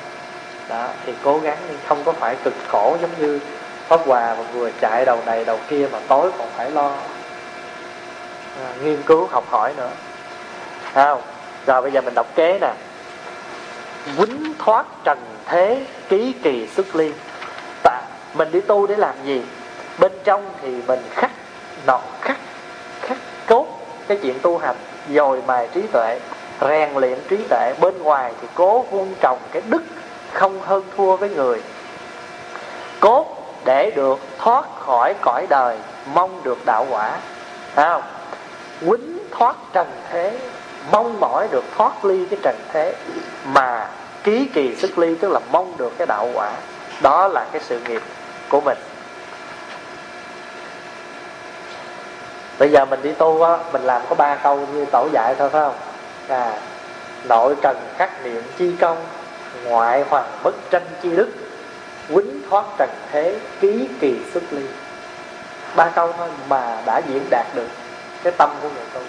Đó thì cố gắng không có phải cực khổ giống như Pháp Hòa mà vừa chạy đầu này đầu kia mà tối còn phải lo à, nghiên cứu học hỏi nữa. Không rồi bây giờ mình đọc kế nè. Quýnh thoát trần thế ký kỳ xuất ly Tạ, mình đi tu để làm gì? Bên trong thì mình khắc nọ khắc khắc cốt cái chuyện tu hành dồi mài trí tuệ rèn luyện trí tuệ. Bên ngoài thì cố vun trồng cái đức không hơn thua với người. Cốt để được thoát khỏi cõi đời, mong được đạo quả. Thấy không? Quýnh thoát trần thế, mong mỏi được thoát ly cái trần thế. Mà ký kỳ sức ly tức là mong được cái đạo quả. Đó là cái sự nghiệp của mình. Bây giờ mình đi tu á, mình làm có ba câu như tổ dạy thôi phải không? Là nội trần khắc niệm chi công ngoại hoàng bất tranh chi đức quýnh thoát trần thế ký kỳ xuất ly. Ba câu thôi mà đã diễn đạt được cái tâm của người tu.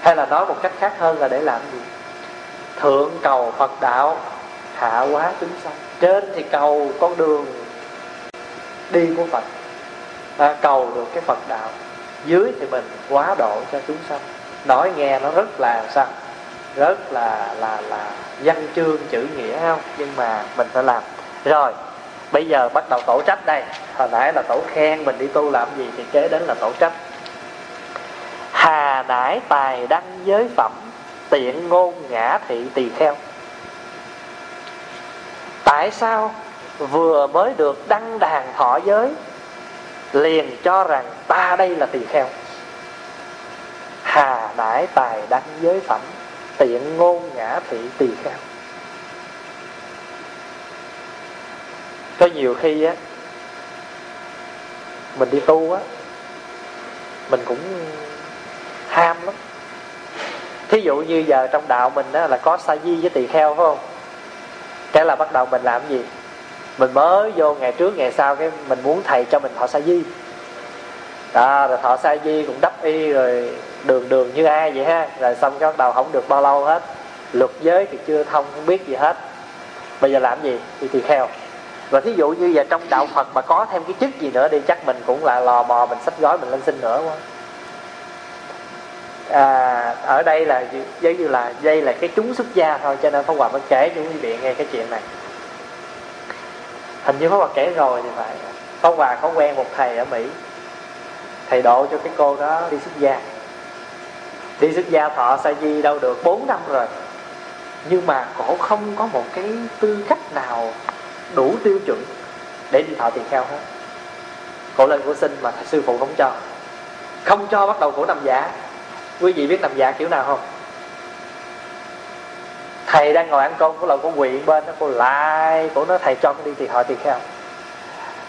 Hay là nói một cách khác hơn là để làm gì? Thượng cầu phật đạo hạ hóa chúng sanh. Trên thì cầu con đường đi của phật. À, cầu được cái phật đạo. Dưới thì mình quá độ cho chúng sanh nói nghe nó rất là sao? Rất là là là văn chương chữ nghĩa không? Nhưng mà mình phải làm. Rồi, bây giờ bắt đầu tổ trách đây. Hồi nãy là tổ khen mình đi tu làm gì thì kế đến là tổ trách. Hà nải tài đăng giới phẩm, tiện ngôn ngã thị tỳ kheo. Tại sao vừa mới được đăng đàn thọ giới, liền cho rằng ta đây là tỳ kheo? Hà nải tài đăng giới phẩm, tiện ngôn ngã thị tỳ kheo. Có nhiều khi á, mình đi tu á, mình cũng ham lắm. Thí dụ như giờ trong đạo mình á là có sa di với tỳ kheo, phải không? Cái là bắt đầu mình làm gì? Mình mới vô ngày trước, ngày sau cái mình muốn thầy cho mình thọ sa di. Đó, rồi thọ sa di cũng đắp y rồi đường đường như ai vậy ha? Rồi xong cái bắt đầu không được bao lâu hết. Luật giới thì chưa thông không biết gì hết. Bây giờ làm gì? Thì tỳ kheo và thí dụ như giờ trong đạo phật mà có thêm cái chức gì nữa đi chắc mình cũng là lò mò mình sách gói mình lên xin nữa quá à, ở đây là giống như là đây là cái chúng xuất gia thôi cho nên Pháp Hòa mới kể cho quý vị nghe cái chuyện này. Hình như Pháp Hòa kể rồi thì phải. Pháp Hòa có quen một thầy ở Mỹ. Thầy độ cho cái cô đó đi xuất gia đi xuất gia thọ sa di đâu được 4 năm rồi. Nhưng mà cổ không có một cái tư cách nào đủ tiêu chuẩn để đi thọ tiền kheo hết. Cổ lên cổ xin mà sư phụ không cho. Không cho bắt đầu cổ nằm giả. Quý vị biết nằm giả kiểu nào không? Thầy đang ngồi ăn cơm của lầu có quyện bên đó, cô lại, cổ nói thầy cho con đi thì họ tiền kheo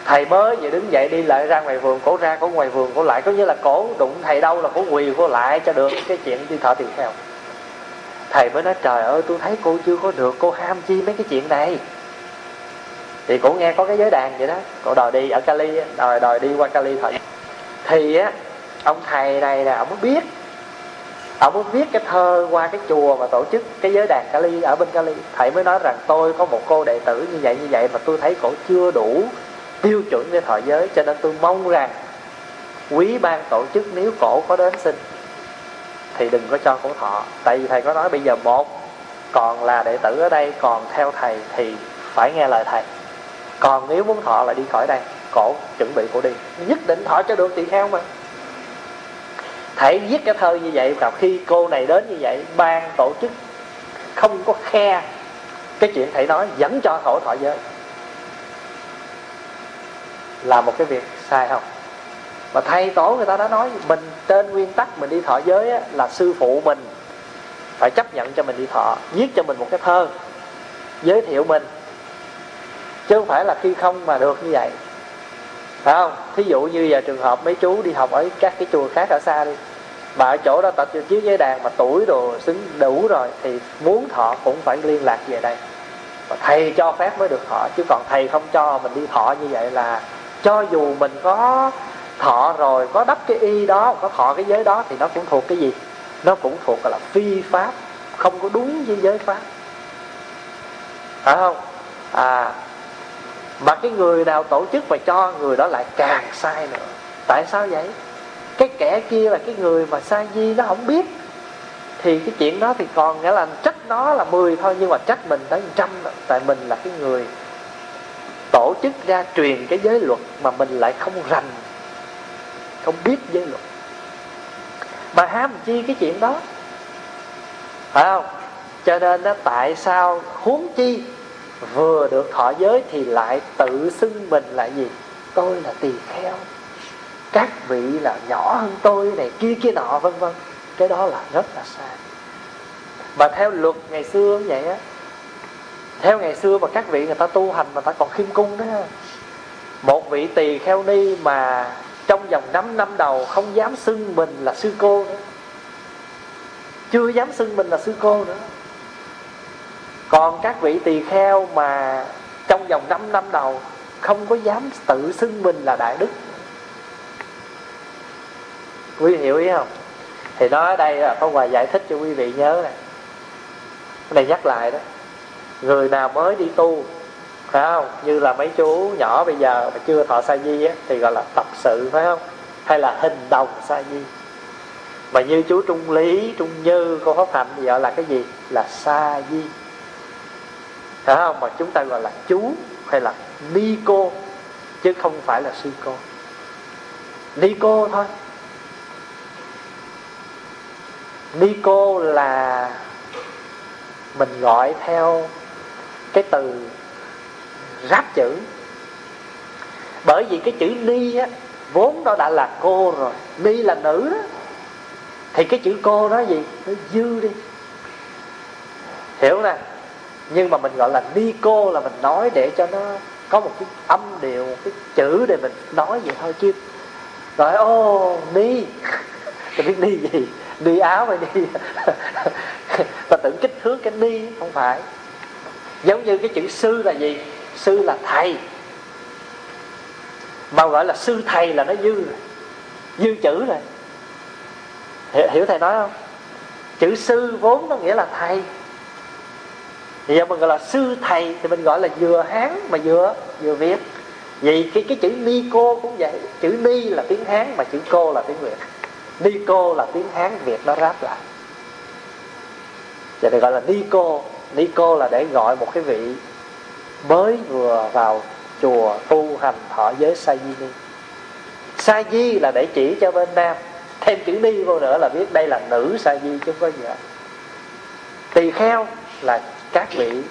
thầy mới vừa đứng dậy đi lại ra ngoài vườn, cổ ra, cổ ngoài vườn, cổ lại. Có như là cổ đụng thầy đâu là cổ quỳ, cổ lại cho được cái chuyện đi thợ tiền theo. Thầy mới nói, trời ơi, tôi thấy cô chưa có được, cô ham chi mấy cái chuyện này. Thì cổ nghe có cái giới đàn vậy đó. Cổ đòi đi ở cali đòi đòi đi qua cali thầy thì á, ông thầy này là ông mới biết, ông muốn viết cái thơ qua cái chùa mà tổ chức cái giới đàn Cali ở bên Cali. Thầy mới nói rằng, tôi có một cô đệ tử như vậy như vậy mà tôi thấy cổ chưa đủ tiêu chuẩn để thọ giới cho nên tôi mong rằng quý ban tổ chức nếu cổ có đến xin thì đừng có cho cổ thọ. Tại vì thầy có nói bây giờ một còn là đệ tử ở đây, còn theo thầy thì phải nghe lời thầy. Còn nếu muốn thọ là đi khỏi đây, cổ chuẩn bị cổ đi. Nhất định thọ cho được tỳ kheo mà. Thầy viết cái thơ như vậy, và khi cô này đến như vậy, ban tổ chức không có khe. Cái chuyện thầy nói dẫn cho thổ thọ giới là một cái việc sai không mà thầy tổ người ta đã nói mình trên nguyên tắc mình đi thọ giới á, là sư phụ mình phải chấp nhận cho mình đi thọ viết cho mình một cái thơ giới thiệu mình. Chứ không phải là khi không mà được như vậy. Phải không? Thí dụ như giờ trường hợp mấy chú đi học ở các cái chùa khác ở xa đi mà ở chỗ đó tập chiếu giấy đàn mà tuổi đồ xứng đủ rồi thì muốn thọ cũng phải liên lạc về đây. Và thầy cho phép mới được thọ chứ còn thầy không cho mình đi thọ như vậy là cho dù mình có thọ rồi, có đắp cái y đó, có thọ cái giới đó, thì nó cũng thuộc cái gì? Nó cũng thuộc là phi pháp, không có đúng với giới pháp. Phải không? À mà cái người nào tổ chức và cho người đó lại càng sai nữa. Tại sao vậy? Cái kẻ kia là cái người mà sai di nó không biết. Thì cái chuyện đó thì còn nghĩa là trách nó là 10 thôi, nhưng mà trách mình tới trăm, tại mình là cái người tổ chức ra truyền cái giới luật mà mình lại không rành, không biết giới luật. Mà ham chi cái chuyện đó? Phải không? Cho nên đó, tại sao huống chi vừa được thọ giới thì lại tự xưng mình là gì? Tôi là tỳ kheo. Các vị là nhỏ hơn tôi này, kia kia nọ, vân vân. Cái đó là rất là sai. Mà theo luật ngày xưa cũng vậy á theo ngày xưa mà các vị người ta tu hành mà ta còn khiêm cung đó. Một vị tỳ kheo ni mà trong vòng 5 năm đầu không dám xưng mình là sư cô nữa. Chưa dám xưng mình là sư cô nữa. Còn các vị tỳ kheo mà trong vòng 5 năm đầu không có dám tự xưng mình là đại đức. Quý vị hiểu ý không? Thì nói ở đây là có hòa giải thích cho quý vị nhớ này. Cái này nhắc lại đó người nào mới đi tu phải không? Như là mấy chú nhỏ bây giờ mà chưa thọ sa di á, thì gọi là tập sự phải không? Hay là hình đồng sa di. Mà như chú trung lý trung như cô pháp hạnh thì gọi là cái gì? Là sa di. Phải không? Mà chúng ta gọi là chú hay là ni cô chứ không phải là sư cô. Ni cô thôi. Ni cô là mình gọi theo cái từ ráp chữ. Bởi vì cái chữ ni á, vốn nó đã là cô rồi, ni là nữ đó. Thì cái chữ cô đó gì? Nó dư đi. Hiểu nè? Nhưng mà mình gọi là ni cô là mình nói để cho nó có một cái âm điệu, một cái chữ để mình nói vậy thôi chứ. Rồi ô, ni. Tôi biết ni gì? Ni áo hay ni? Ta tưởng kích thước cái ni, không phải giống như cái chữ sư là gì? Sư là thầy. Mà gọi là sư thầy là nó dư rồi. Dư chữ rồi. Hiểu, hiểu thầy nói không? Chữ sư vốn nó nghĩa là thầy. Thì giờ mình gọi là sư thầy thì mình gọi là vừa hán mà vừa vừa việt. Vậy cái cái chữ ni cô cũng vậy. Chữ ni là tiếng hán mà chữ cô là tiếng việt. Ni cô là tiếng hán việt nó ráp lại. Vậy thì gọi là ni cô ni cô là để gọi một cái vị mới vừa vào chùa tu hành thọ giới sa di ni sa di là để chỉ cho bên nam. Thêm chữ ni vô nữa là biết đây là nữ sa di chứ không có gì hết tỳ kheo là các vị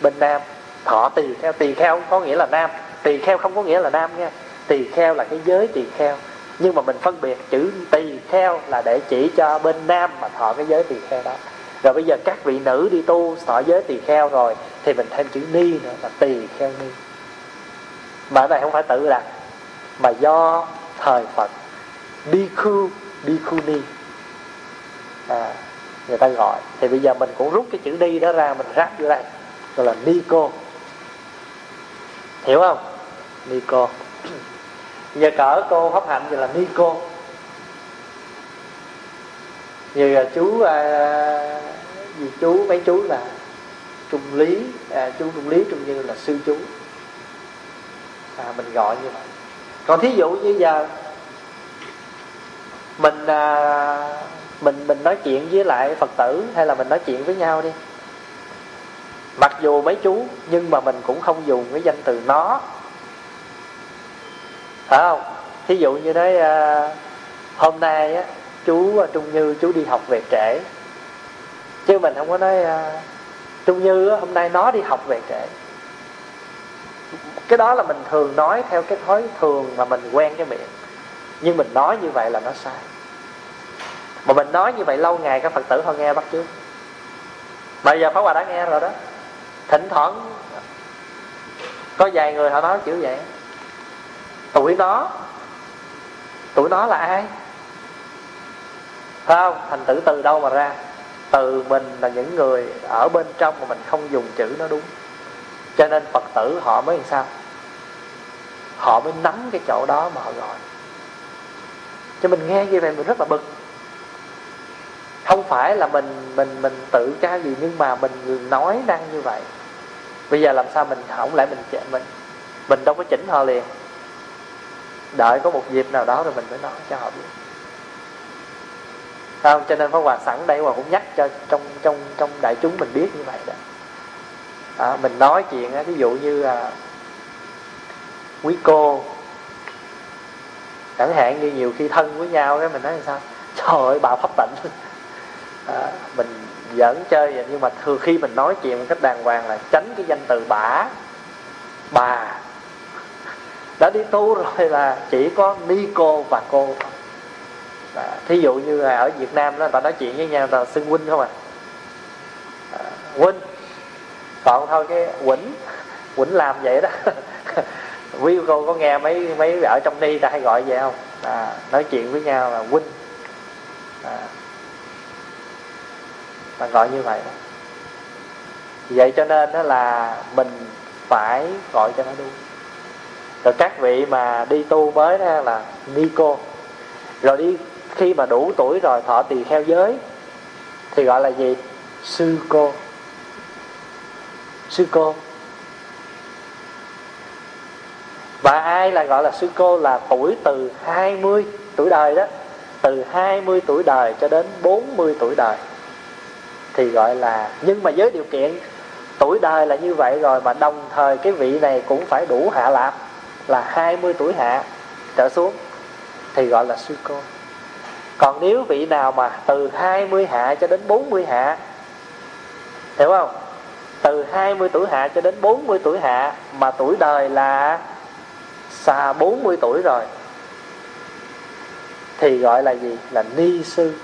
bên nam. Thọ tỳ kheo tỳ kheo có nghĩa là nam. Tỳ kheo không có nghĩa là nam nha. Tỳ kheo là cái giới tỳ kheo. Nhưng mà mình phân biệt chữ tỳ kheo là để chỉ cho bên nam mà thọ cái giới tỳ kheo đó rồi bây giờ các vị nữ đi tu thọ giới tỳ kheo rồi thì mình thêm chữ ni nữa là tỳ kheo ni. Mà cái này không phải tự đặt mà do thời phật bhikkhu ni. À, người ta gọi. Thì bây giờ mình cũng rút cái chữ ni đó ra mình ráp vô đây gọi là ni cô. Hiểu không? Ni cô. Giờ cỡ cô hấp hạnh thì là ni cô như à, chú à, gì chú mấy chú là trung lý à, chú trung lý trung như là sư chú. À, mình gọi như vậy. Còn thí dụ như giờ mình à, mình mình nói chuyện với lại phật tử hay là mình nói chuyện với nhau đi. Mặc dù mấy chú nhưng mà mình cũng không dùng cái danh từ nó. Phải không? Thí dụ như đấy à, hôm nay á chú à, trung như, chú đi học về trễ. Chứ mình không có nói à, trung như hôm nay nó đi học về trễ. Cái đó là mình thường nói theo cái thói thường mà mình quen cái miệng. Nhưng mình nói như vậy là nó sai. Mà mình nói như vậy lâu ngày, các phật tử họ nghe bắt chước. Bây giờ Pháp Hòa đã nghe rồi đó. Thỉnh thoảng, Có vài người họ nói kiểu vậy. Tuổi nó Tuổi nó là ai? Phải không, Thành tử từ đâu mà ra? Từ mình là những người Ở bên trong mà mình không dùng chữ nó đúng. Cho nên Phật tử họ mới làm sao? Họ mới nắm cái chỗ đó mà họ gọi. Cho mình nghe như vậy mình rất là bực. Không phải là mình mình mình tự ca gì, nhưng mà mình nói năng như vậy. Bây giờ làm sao mình, không lẽ mình mình? Mình đâu có chỉnh họ liền. Đợi có một dịp nào đó rồi mình mới nói cho họ biết không cho nên Pháp Hòa sẵn đây Hòa cũng nhắc cho trong trong trong đại chúng mình biết như vậy đó. À, mình nói chuyện ví dụ như à, quý cô chẳng hạn như nhiều khi thân với nhau cái mình nói sao? Trời ơi bà pháp tịnh. À, mình giỡn chơi vậy nhưng mà thường khi mình nói chuyện một cách đàng hoàng là tránh cái danh từ bả bà. Đã đi tu rồi là chỉ có ni cô và cô à, thí dụ như là ở Việt Nam đó người ta nói chuyện với nhau người ta xưng huynh không à, à huynh. Còn thôi cái quỳnh quỳnh làm vậy đó. Quý cô có nghe mấy mấy ở trong ni ta hay gọi vậy không? À, nói chuyện với nhau là huynh. À, mà gọi như vậy đó. vậy cho nên đó là mình phải gọi cho nó đúng. Rồi các vị mà đi tu mới đó là ni cô. Rồi đi khi mà đủ tuổi rồi, thọ tỳ kheo giới, thì gọi là gì? Sư cô. Sư cô. Và ai là gọi là sư cô là tuổi từ 20 tuổi đời đó. Từ 20 tuổi đời cho đến 40 tuổi đời. Thì gọi là, nhưng mà với điều kiện, tuổi đời là như vậy rồi mà đồng thời cái vị này cũng phải đủ hạ lạp là 20 tuổi hạ trở xuống, thì gọi là sư cô còn nếu vị nào mà từ 20 hạ cho đến 40 hạ, hiểu không? Từ 20 tuổi hạ cho đến 40 tuổi hạ, mà tuổi đời là xa 40 tuổi rồi, thì gọi là gì? Là ni sư.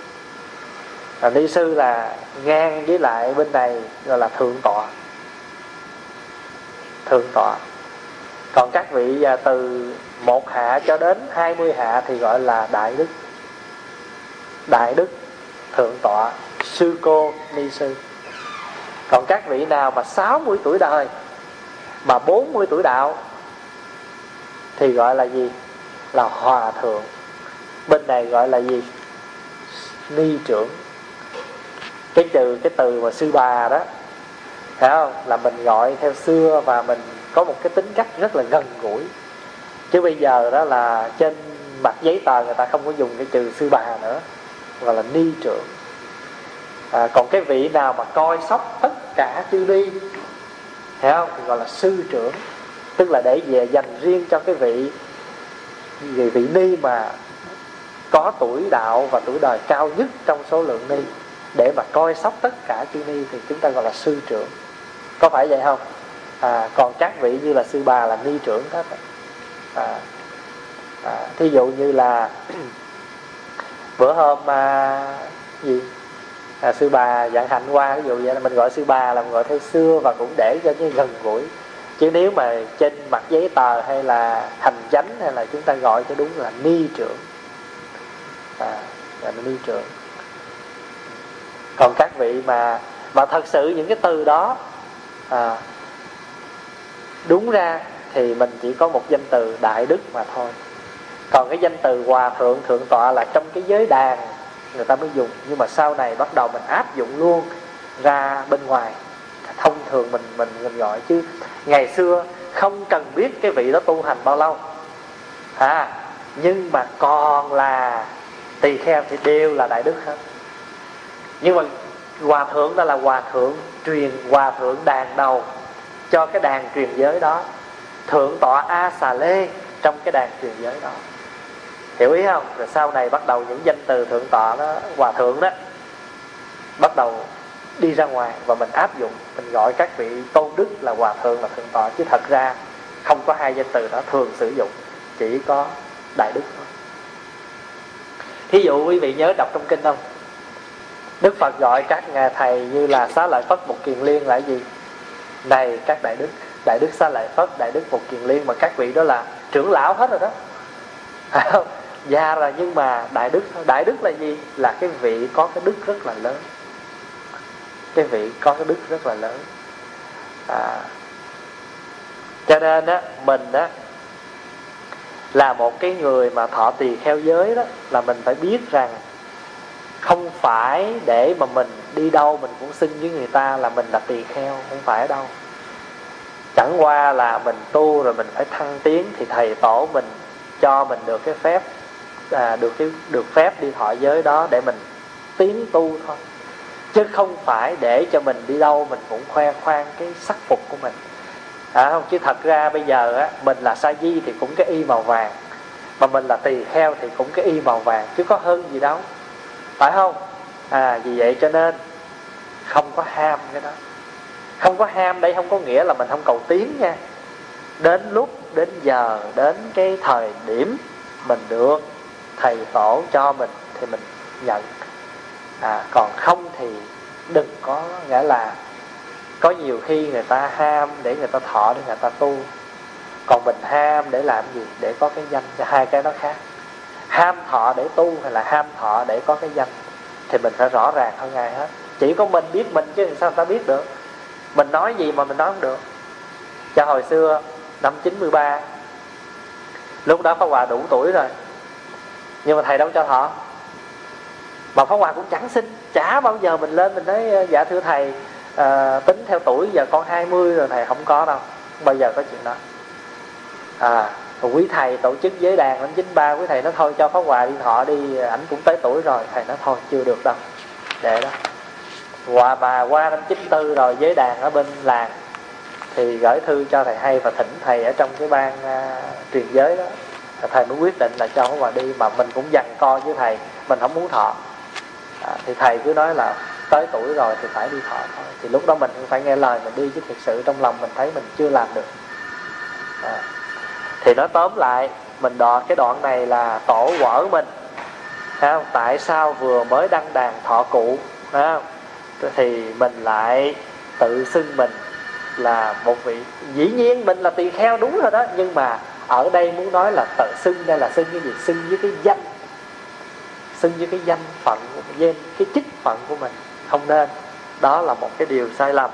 Là ni sư là ngang với lại bên này gọi là thượng tọa. Thượng tọa. Còn các vị à, từ một hạ cho đến 20 hạ thì gọi là đại đức đại đức thượng tọa sư cô ni sư. Còn các vị nào mà 60 tuổi đời, mà 40 tuổi đạo, thì gọi là gì? Là hòa thượng. Bên này gọi là gì? Ni trưởng. Cái trừ cái từ mà sư bà đó thấy không? Là mình gọi theo xưa và mình có một cái tính cách rất là gần gũi. Chứ bây giờ đó là trên mặt giấy tờ người ta không có dùng cái trừ sư bà nữa gọi là ni trưởng. À, còn cái vị nào mà coi sóc tất cả chư ni hiểu không? Thì gọi là sư trưởng. Tức là để về dành riêng cho cái vị vị vị ni mà có tuổi đạo và tuổi đời cao nhất trong số lượng ni. Để mà coi sóc tất cả chư ni thì chúng ta gọi là sư trưởng. Có phải vậy không? À, còn các vị như là sư bà là ni trưởng hết à, à, thí dụ như là bữa hôm à, gì? À, sư bà dạng hạnh qua ví dụ vậy là mình gọi sư bà là mình gọi theo xưa và cũng để cho cái gần gũi. Chứ nếu mà trên mặt giấy tờ hay là hành chánh hay là chúng ta gọi cho đúng là ni trưởng. À, là ni trưởng. Còn các vị mà mà thật sự những cái từ đó à, đúng ra thì mình chỉ có một danh từ đại đức mà thôi còn cái danh từ hòa thượng thượng tọa là trong cái giới đàn, người ta mới dùng. Nhưng mà sau này bắt đầu mình áp dụng luôn ra bên ngoài. Thông thường mình mình mình gọi chứ. Ngày xưa không cần biết cái vị đó tu hành bao lâu. À nhưng mà còn là tỳ kheo thì đều là đại đức hết. Nhưng mà hòa thượng đó là hòa thượng truyền, hòa thượng đàn đầu cho cái đàn truyền giới đó. Thượng tọa a xà lê trong cái đàn truyền giới đó hiểu ý không? Rồi sau này bắt đầu những danh từ thượng tọa đó hòa thượng đó bắt đầu đi ra ngoài và mình áp dụng, mình gọi các vị tôn đức là hòa thượng, là thượng tọa. Chứ thật ra không có hai danh từ đó thường sử dụng, chỉ có đại đức thôi. Thí dụ quý vị nhớ đọc trong kinh không? Đức phật gọi các ngài thầy như là xá lợi phất một kiền liên là gì? Này các đại đức đại đức xá lợi phất, đại đức một kiền liên, mà các vị đó là trưởng lão hết rồi đó. già rồi nhưng mà đại đức đại đức là gì? Là cái vị có cái đức rất là lớn. Cái vị có cái đức rất là lớn. À, cho nên á mình á là một cái người mà thọ tỳ kheo giới đó là mình phải biết rằng không phải để mà mình đi đâu mình cũng xưng với người ta là mình là tỳ kheo không phải đâu. Chẳng qua là mình tu rồi mình phải thăng tiến thì thầy tổ mình cho mình được cái phép à, được cái được phép đi thọ giới đó để mình tiến tu thôi. Chứ không phải để cho mình đi đâu mình cũng khoe khoang cái sắc phục của mình. À, không chứ thật ra bây giờ á mình là sa di thì cũng cái y màu vàng mà mình là tỳ kheo thì cũng cái y màu vàng chứ có hơn gì đâu. Phải không? À vì vậy cho nên không có ham cái đó. Không có ham đây không có nghĩa là mình không cầu tiến nha. Đến lúc đến giờ đến cái thời điểm mình được thầy tổ cho mình thì mình nhận. À, còn không thì đừng có nghĩa là có nhiều khi người ta ham để người ta thọ để người ta tu. Còn mình ham để làm gì? Để có cái danh cho hai cái nó khác. Ham thọ để tu hay là ham thọ để có cái danh thì mình phải rõ ràng hơn ai hết. Chỉ có mình biết mình chứ sao người ta biết được? Mình nói gì mà mình nói không được. Cho hồi xưa năm 93 lúc đó Pháp Hòa đủ tuổi rồi nhưng mà thầy đâu cho thọ. Mà Pháp Hòa cũng chẳng xin. Chả bao giờ mình lên mình nói dạ thưa thầy à, tính theo tuổi giờ con 20 rồi thầy không có đâu. Không bao giờ có chuyện đó. À quý thầy tổ chức giới đàn năm 93 quý thầy nó thôi cho Pháp Hòa đi thọ đi ảnh cũng tới tuổi rồi. Thầy nó thôi chưa được đâu. Để đó. Qua mà qua năm 94 rồi giới đàn ở bên làng thì gửi thư cho thầy hay và thỉnh thầy ở trong cái ban uh, à, truyền giới đó thầy mới quyết định là cho Pháp Hòa đi mà mình cũng dằn co với thầy mình không muốn thọ à, thì thầy cứ nói là tới tuổi rồi thì phải đi thọ thôi thì lúc đó mình cũng phải nghe lời mình đi chứ thực sự trong lòng mình thấy mình chưa làm được à, thì nói tóm lại mình đoạn cái đoạn này là tổ vỡ mình không? tại sao vừa mới đăng đàn thọ cụ không? thì mình lại tự xưng mình là một vị dĩ nhiên mình là tỳ kheo đúng rồi đó nhưng mà ở đây muốn nói là tự xưng đây là xưng cái gì? Xưng với cái danh. Xưng với cái danh phận của mình cái chức phận của mình. Không nên. Đó là một cái điều sai lầm.